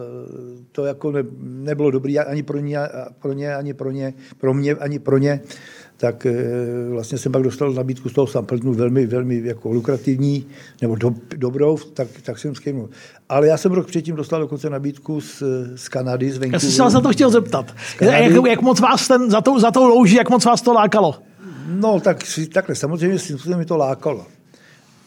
to jako ne, nebylo dobré ani pro ně, pro ně, ani pro ně, pro mě, ani pro ně tak eh, vlastně jsem pak dostal nabídku z toho Sampltnu velmi, velmi jako lukrativní, nebo do, dobrou, tak, tak jsem skynul. Ale já jsem rok předtím dostal dokonce nabídku z, z Kanady, z venku. Já jsem se vás za to chtěl zeptat. Jak, jak, moc vás ten, za, tou, za tou louží, jak moc vás to lákalo? No, tak takhle, samozřejmě si mi to lákalo.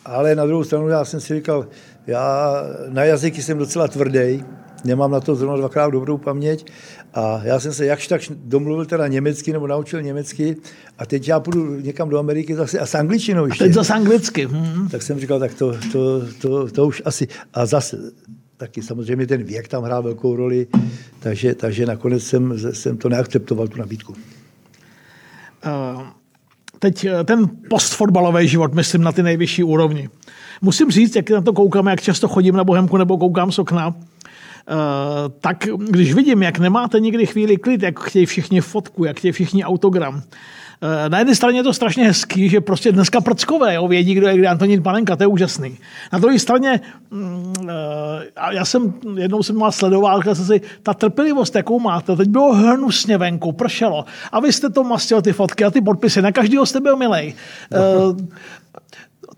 Ale na druhou stranu já jsem si říkal, já na jazyky jsem docela tvrdý, nemám na to zrovna dvakrát dobrou paměť. A já jsem se jakž tak domluvil teda německy, nebo naučil německy. A teď já půjdu někam do Ameriky zase a s angličtinou ještě. A teď zase anglicky. Hmm. Tak jsem říkal, tak to, to, to, to už asi. A zase taky samozřejmě ten věk tam hrál velkou roli, takže, takže nakonec jsem, jsem to neakceptoval, tu nabídku. Uh, teď eh, ten postfotbalový život, myslím, na ty nejvyšší úrovni. Musím říct, jak na to koukám, jak často chodím na Bohemku nebo koukám z okna, tak když vidím, jak nemáte nikdy chvíli klid, jak chtějí všichni fotku, jak chtějí všichni autogram, Eh, na jedné straně je to strašně hezký, že prostě dneska prckové jo, vědí, kdo je kde Antonín Panenka, to je úžasný. Na druhé straně, mm, eh, já jsem jednou jsem mal sledoval, že jsem si, ta trpělivost, jakou máte, teď bylo hnusně venku, pršelo a vy jste to mastil ty fotky a ty podpisy, na každého jste byl milej.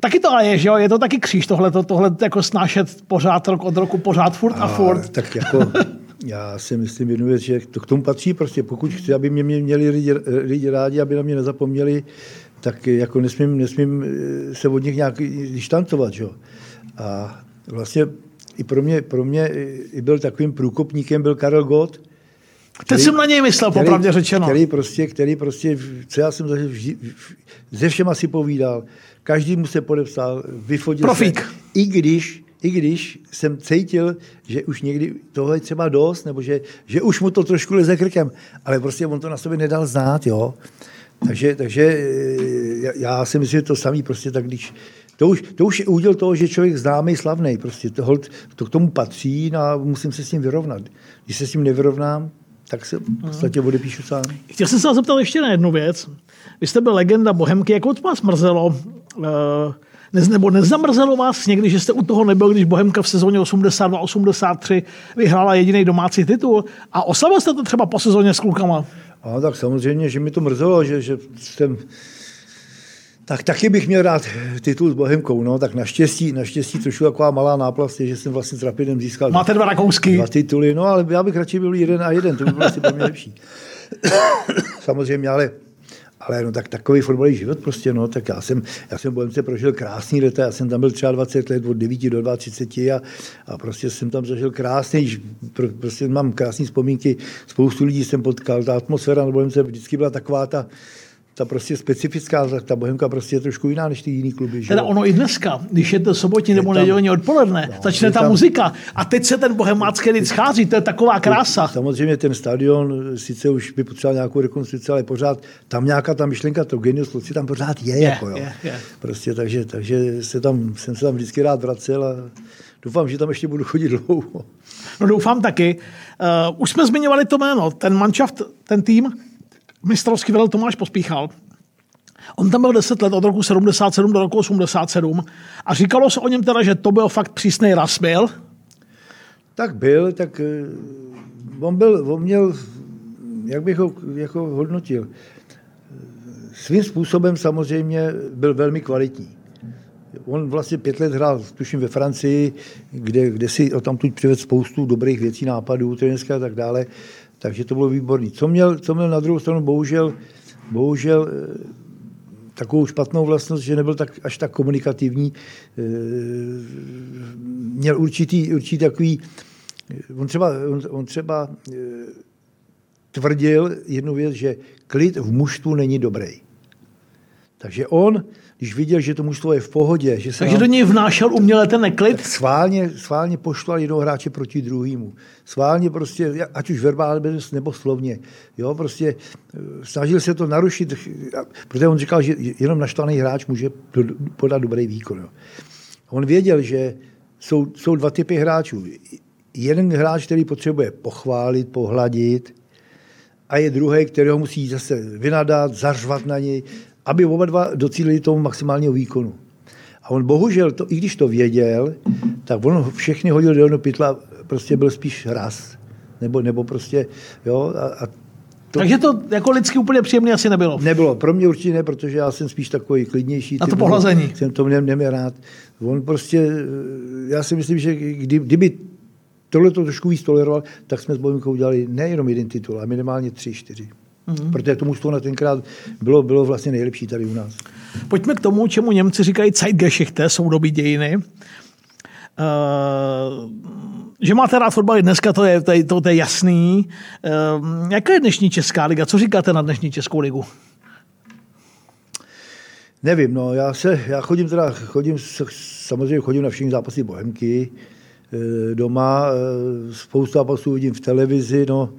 Taky to ale je, že jo? Je to taky kříž tohle, tohle jako snášet pořád rok od roku, pořád furt a, a furt. Tak jako já si myslím jednu věc, že to k tomu patří prostě. Pokud chci, aby mě měli lidi, lidi rádi, aby na mě nezapomněli, tak jako nesmím, nesmím eh, se od nich nějak distancovat. Že? A vlastně i pro mě, pro mě i byl takovým průkopníkem byl Karel Gott, Teď jsem na něj myslel, který, popravdě řečeno. Který prostě, který prostě, co já jsem zažil, ze všema si povídal, každý mu se podepsal, vyfotil Profík. se, i když i když jsem cítil, že už někdy toho je třeba dost, nebo že, že už mu to trošku leze krkem, ale prostě on to na sobě nedal znát, jo. Takže, takže eh, já si myslím, že to samý prostě tak, když to už, to už je úděl toho, že člověk známý, slavný, prostě to, to k tomu patří no a musím se s tím vyrovnat. Když se s tím nevyrovnám, tak se v podstatě odepíšu sám. Chtěl jsem se vás zeptat ještě na jednu věc. Vy jste byl legenda Bohemky, jak od vás mrzelo, Nez, nebo nezamrzelo vás někdy, že jste u toho nebyl, když Bohemka v sezóně 82-83 vyhrála jediný domácí titul a oslavil jste to třeba po sezóně s klukama? A tak samozřejmě, že mi to mrzelo, že, že jsem tak taky bych měl rád titul s Bohemkou, no, tak naštěstí, naštěstí trošku taková malá náplast je, že jsem vlastně s Rapidem získal Máte dva rakousky. Dva tituly, no, ale já bych radši byl jeden a jeden, to by bylo asi pro mě lepší. Samozřejmě, ale ale no tak takový fotbalový život prostě, no, tak já jsem, já jsem Bohemce prožil krásný leta, já jsem tam byl třeba 20 let, od 9 do 22 a, a prostě jsem tam zažil krásný, prostě mám krásné vzpomínky, spoustu lidí jsem potkal, ta atmosféra na Bohemce vždycky byla taková ta, ta prostě specifická, ta Bohemka prostě je trošku jiná než ty jiný kluby. Že? Teda ono i dneska, když je to sobotní nebo nedělní odpoledne, no, začne ta tam, muzika a teď se ten bohemácký lid schází, to je taková krása. Samozřejmě ten stadion sice už by potřeboval nějakou rekonstrukci, ale pořád tam nějaká ta myšlenka, to genius loci tam pořád je. je, jako, jo. je, je. Prostě, takže, takže se tam, jsem se tam vždycky rád vracel a doufám, že tam ještě budu chodit dlouho. No doufám taky. Uh, už jsme zmiňovali to jméno, ten manšaft, ten tým, mistrovský velel Tomáš Pospíchal. On tam byl 10 let od roku 77 do roku 87 a říkalo se o něm teda, že to byl fakt přísný ras byl. Tak byl, tak eh, on, byl, on měl, jak bych ho jako hodnotil, svým způsobem samozřejmě byl velmi kvalitní. On vlastně pět let hrál, tuším, ve Francii, kde, kde si o tam přivedl spoustu dobrých věcí, nápadů, trenerské a tak dále. Takže to bylo výborný. Co měl, co měl na druhou stranu, bohužel, bohužel eh, takovou špatnou vlastnost, že nebyl tak, až tak komunikativní. Eh, měl určitý, určitý takový, eh, on třeba, on, on třeba tvrdil jednu věc, že klid v mužstvu není dobrý. Takže on když viděl, že to mužstvo je v pohodě. Že se Takže nám, do něj vnášel uměle ten neklid? Schválně, schválně pošlal jednoho hráče proti druhému. Schválně prostě, ať už verbálně nebo slovně. Jo, prostě eh, snažil se to narušit, protože on říkal, že jenom naštvaný hráč může podat dobrý výkon. Jo. On věděl, že jsou, jsou dva typy hráčů. Jeden hráč, který potřebuje pochválit, pohladit, a je druhý, který ho musí zase vynadat, zařvat na něj, aby oba dva docílili tomu maximálního výkonu. A on bohužel, to, i když to věděl, tak on všechny hodil do jednoho pytla, prostě byl spíš raz. Nebo, nebo prostě, jo, a, a to, Takže to jako lidsky úplně příjemné asi nebylo. Nebylo. Pro mě určitě ne, protože já jsem spíš takový klidnější. A to pohlazení. Jsem to neměl, neměl rád. On prostě, já si myslím, že kdy, kdyby tohle to trošku víc toleroval, tak jsme s Bojmkou udělali nejenom jeden titul, ale minimálně tři, čtyři. Mm-hmm. Protože to mužstvo na tenkrát bylo, bylo vlastně nejlepší tady u nás. Pojďme k tomu, čemu Němci říkají Zeitgeschichte, soudobí dějiny. Uh, že máte rád fotbal dneska, to je, to je, to je jasný. Um, jaká je dnešní Česká liga? Co říkáte na dnešní Českou ligu? Nevím, no, já se, já chodím teda, chodím, samozřejmě chodím na všechny zápasy Bohemky, eh, doma, spoustu zápasů vidím v televizi, no,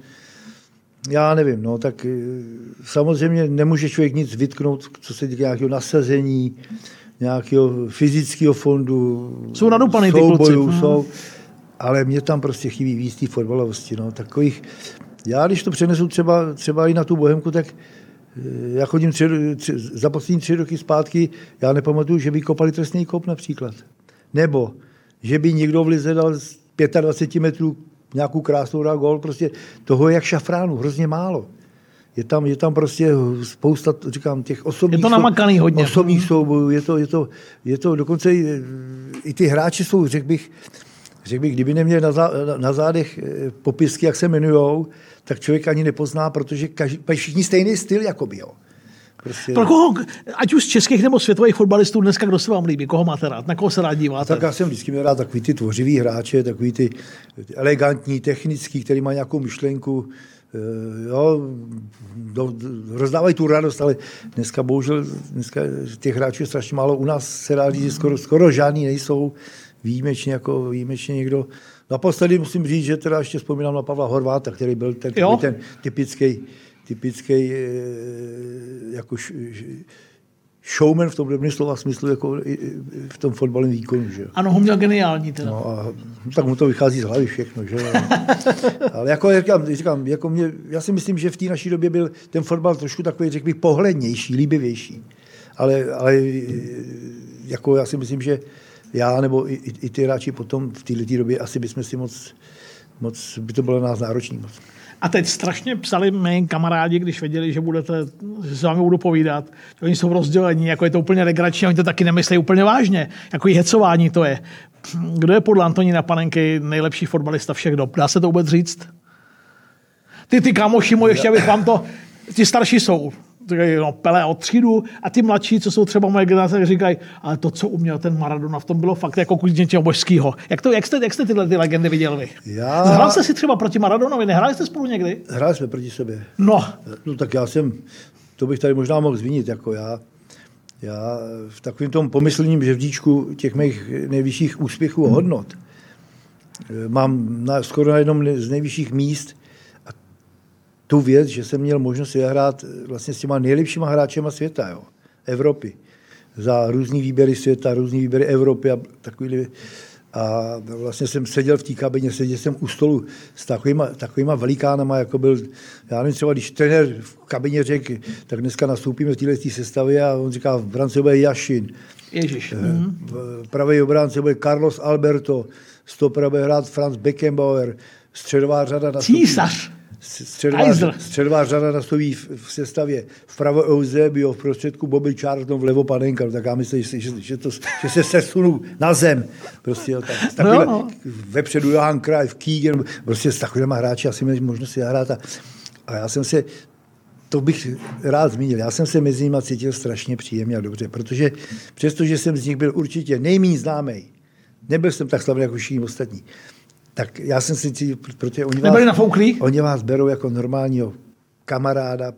já nevím, no, tak eh, samozřejmě nemůže člověk nic vytknout, co se týká nějakého nasazení, nějakého fyzického fondu. Jsou nadupaný ty kluci. Mhm. Jsou, ale mě tam prostě chybí víc té fotbalovosti, no, takových, já když to přenesu třeba, třeba i na tu Bohemku, tak já chodím tři, tři, za poslední tři roky zpátky, já nepamatuju, že by kopali trestný kop například. Nebo, že by někdo v lize dal z 25 metrů nějakou krásnou dal gol, prostě toho je jak šafránu, hrozně málo. Je tam, je tam prostě spousta, říkám, těch osobních, je to namakaný hodně. osobních soubojů, je to, je to, je to dokonce i, i ty hráči jsou, řekl bych, řekl bych, kdyby neměli na, zá, na zádech eh, popisky, jak se jmenujou, tak člověk ani nepozná, protože každý, všichni stejný styl, jakoby, jo. Prostě... Pro koho, ať už z českých nebo světových fotbalistů dneska, kdo se vám líbí, koho máte rád, na koho se rád díváte? Tak já jsem vždycky měl rád takový ty tvořivý hráče, takový ty elegantní, technický, který má nějakou myšlenku, eh, jo, do, rozdávají tu radost, ale dneska bohužel dneska těch hráčů je strašně málo. U nás se dá říct, že skoro, skoro žádný nejsou výjimečně, jako výjimečně někdo. Naposledy musím říct, že teda ještě vzpomínám na Pavla Horváta, který byl ten, ten typický, typický eh, jako showman v tom dobrém slova smyslu, jako v tom fotbalovém výkonu. Že? Ano, ho měl geniální teda. No a tak mu to vychází z hlavy všechno. Že? Ale jako říkám, říkám jako mě, já si myslím, že v té naší době byl ten fotbal trošku takový, řekl bych, pohlednější, líbivější. Ale, ale jako já si myslím, že já nebo i, i, i ty hráči potom v této době asi bychom si moc, moc, by to bylo nás náročný moc. A teď strašně psali mé kamarádi, když věděli, že budete, že s vámi budu povídat, že oni jsou rozdělení, jako je to úplně legrační, oni to taky nemyslí úplně vážně. Jako hecování to je. Kdo je podle Antonína Panenky nejlepší fotbalista všech dob? Dá se to vůbec říct? Ty, ty kamoši moji, ještě abych vám to, ti starší jsou no, Pele od třídu a ty mladší, co jsou třeba moje generace, říkají, ale to, co uměl ten Maradona, v tom bylo fakt jako kus něčeho božského. Jak, to, jak, jste, jak jste tyhle ty legendy viděl vy? Já... Hrál jste si třeba proti Maradonovi, nehráli jste spolu někdy? Hráli jsme proti sobě. No. No tak já jsem, to bych tady možná mohl zvinit, jako já, já v takovém tom pomyslním žebříčku těch mých nejvyšších úspěchů a hodnot mám na, skoro na jednom z nejvyšších míst tu věc, že jsem měl možnost hrát vlastně s těma nejlepšíma hráčema světa, jo, Evropy. Za různý výběry světa, různý výběry Evropy a takový a vlastně jsem seděl v té kabině, seděl jsem u stolu s takovýma, takovýma velikánama, jako byl, já nevím, třeba když trenér v kabině řekl, tak dneska nastoupíme v této sestavě a on říká, v brance bude Jašin. Ježiš. V pravé obránce bude Carlos Alberto, stopera bude hrát Franz Beckenbauer, středová řada na Císař středová, středová řada nastojí v, v sestavě vpravo Eusebio, v prostředku Bobby Charlton, vlevo Panenka, no tak já myslím, že, že, že, to, že se sesunu na zem. Prostě, jo, tak, no, no. Vepředu Johan Krajf, Keegan, prostě s takovými hráči asi měli možnost si hrát. A, a já jsem se to bych rád zmínil. Já jsem se mezi nimi cítil strašně příjemně a dobře, protože přestože jsem z nich byl určitě nejméně známý, nebyl jsem tak slavný jako všichni ostatní, tak já jsem si, protože oni vás, nafouklí? oni vás berou jako normálního kamaráda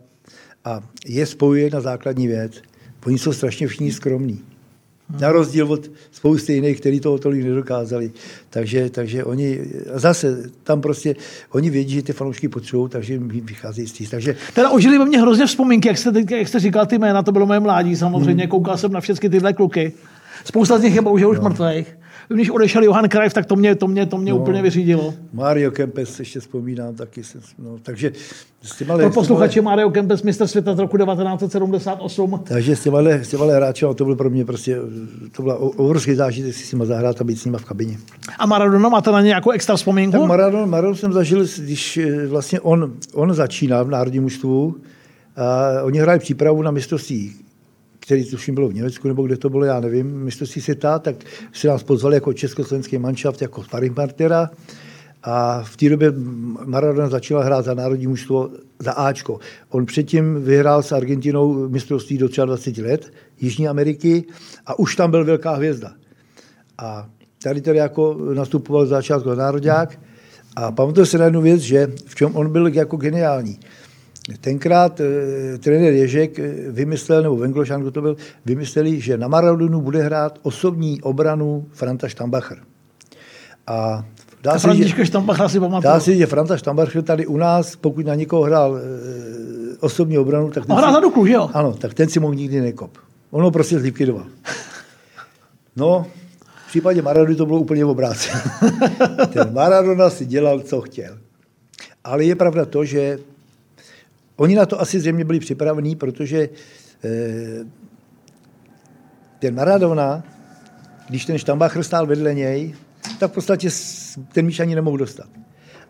a je spojuje na základní věc. Oni jsou strašně všichni skromní. Na rozdíl od spousty jiných, kteří toho tolik nedokázali. Takže, takže oni zase tam prostě, oni vědí, že ty fanoušky potřebují, takže jim vychází z Takže... Teda ožili ve mně hrozně vzpomínky, jak jste, jak jste říkal ty jména, to bylo moje mládí samozřejmě, hmm. koukal jsem na všechny tyhle kluky. Spousta z nich je bohužel no. už mrtvých když odešel Johan Krajf, tak to mě, to mě, to mě no, úplně vyřídilo. Mario Kempes ještě vzpomínám taky. No, takže s těma, Pro posluchače Mario Kempes, mistr světa z roku 1978. Takže s těma, s těma hráči, to byl pro mě prostě, to byla obrovský zážitek si s nima zahrát a být s nima v kabině. A Maradona máte na nějakou extra vzpomínku? Tak Maradona, Maradona jsem zažil, když eh, vlastně on, on začínal v národním mužstvu, a oni hráli přípravu na mistrovství který tuším bylo v Německu, nebo kde to bylo, já nevím, mistrovství světa, tak se nás pozvali jako československý manšaft, jako sparring partnera. A v té době Maradona začala hrát za národní mužstvo za Ačko. On předtím vyhrál s Argentinou mistrovství do 23 let Jižní Ameriky a už tam byl velká hvězda. A tady tedy jako nastupoval začátku národák a pamatuju se na jednu věc, že v čem on byl jako geniální. Tenkrát e, trenér Ježek vymyslel, nebo Venglošan, to byl, vymysleli, že na Maradonu bude hrát osobní obranu Franta Stambacher. A Dá se, že, Štambach si Dá se, že Franta Štambach tady u nás, pokud na někoho hrál e, osobní obranu, tak ten, hrál za Duklu, jo? Ano, tak ten si mohl nikdy nekop. On ho prostě zlikvidoval. No, v případě Maradona to bylo úplně v obráce. ten Maradona si dělal, co chtěl. Ale je pravda to, že oni na to asi zřejmě byli připravení, protože e, ten Maradona, když ten Štambacher stál vedle něj, tak v podstatě ten míč ani nemohl dostat.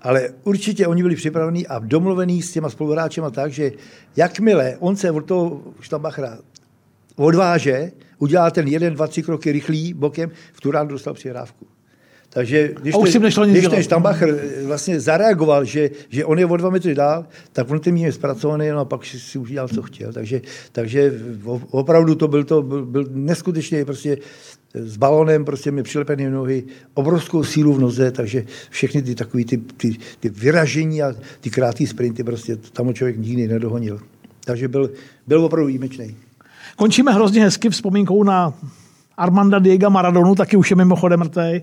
Ale určitě oni byli připravení a domluvení s těma spoluhráčema tak, že jakmile on se od toho Štambachra odváže, udělá ten jeden, dva, tři kroky rychlý bokem, v tu ránu dostal přihrávku. Takže když, ten, když ten Štambacher vlastně zareagoval, že, že on je o dva metry dál, tak on ten míč zpracovaný no a pak si, si udělal, co chtěl. Takže, takže opravdu to byl, to byl, byl neskutečně prostě s balónem, prostě mi přilepené nohy, obrovskou sílu v noze, takže všechny ty takové ty, ty, ty vyražení a ty krátké sprinty prostě tam člověk nikdy nedohonil. Takže byl, byl opravdu výjimečný. Končíme hrozně hezky vzpomínkou na Armanda Diego Maradonu, taky už je mimochodem mrtvý.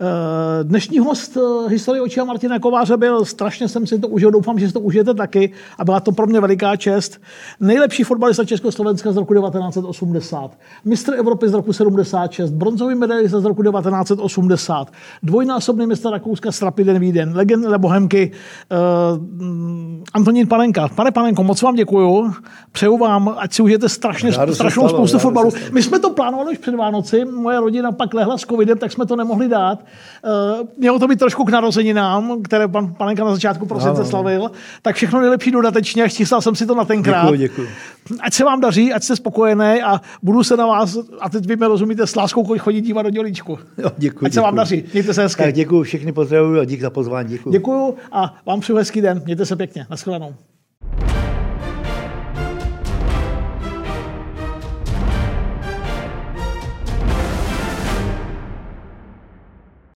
Eh, dnešní host eh, historie očí Martina Kováře byl, strašně jsem si to užil, doufám, že si to užijete taky a byla to pro mě veliká čest. Nejlepší fotbalista Československa z roku 1980, mistr Evropy z roku 76, bronzový medailista z roku 1980, dvojnásobný mistr Rakouska s Rapidem Víden, legenda Bohemky uh, Antonín Panenka. Pane Panenko, moc vám děkuju, přeju vám, ať si užijete strašně, strašnou spoustu fotbalu. My jsme to plánovali už před Vánoci, moje rodina pak lehla s covidem, tak jsme to nemohli dát. Uh, mělo to být trošku k narozeninám, které pan Panenka na začátku prosince slavil. Tak všechno nejlepší dodatečně, chtěl jsem si to na tenkrát. Děkuji, děkuji. Ať se vám daří, ať jste spokojený a budu se na vás, a teď vy mi rozumíte, s láskou chodit dívat do dělíčku. Jo, děkuji, ať se děkuji. vám daří, mějte se hezky. Tak děkuji, všechny pozdravuju a dík za pozvání. Děkuji. Děkuji a vám přeju hezký den, mějte se pěkně. Naschledanou.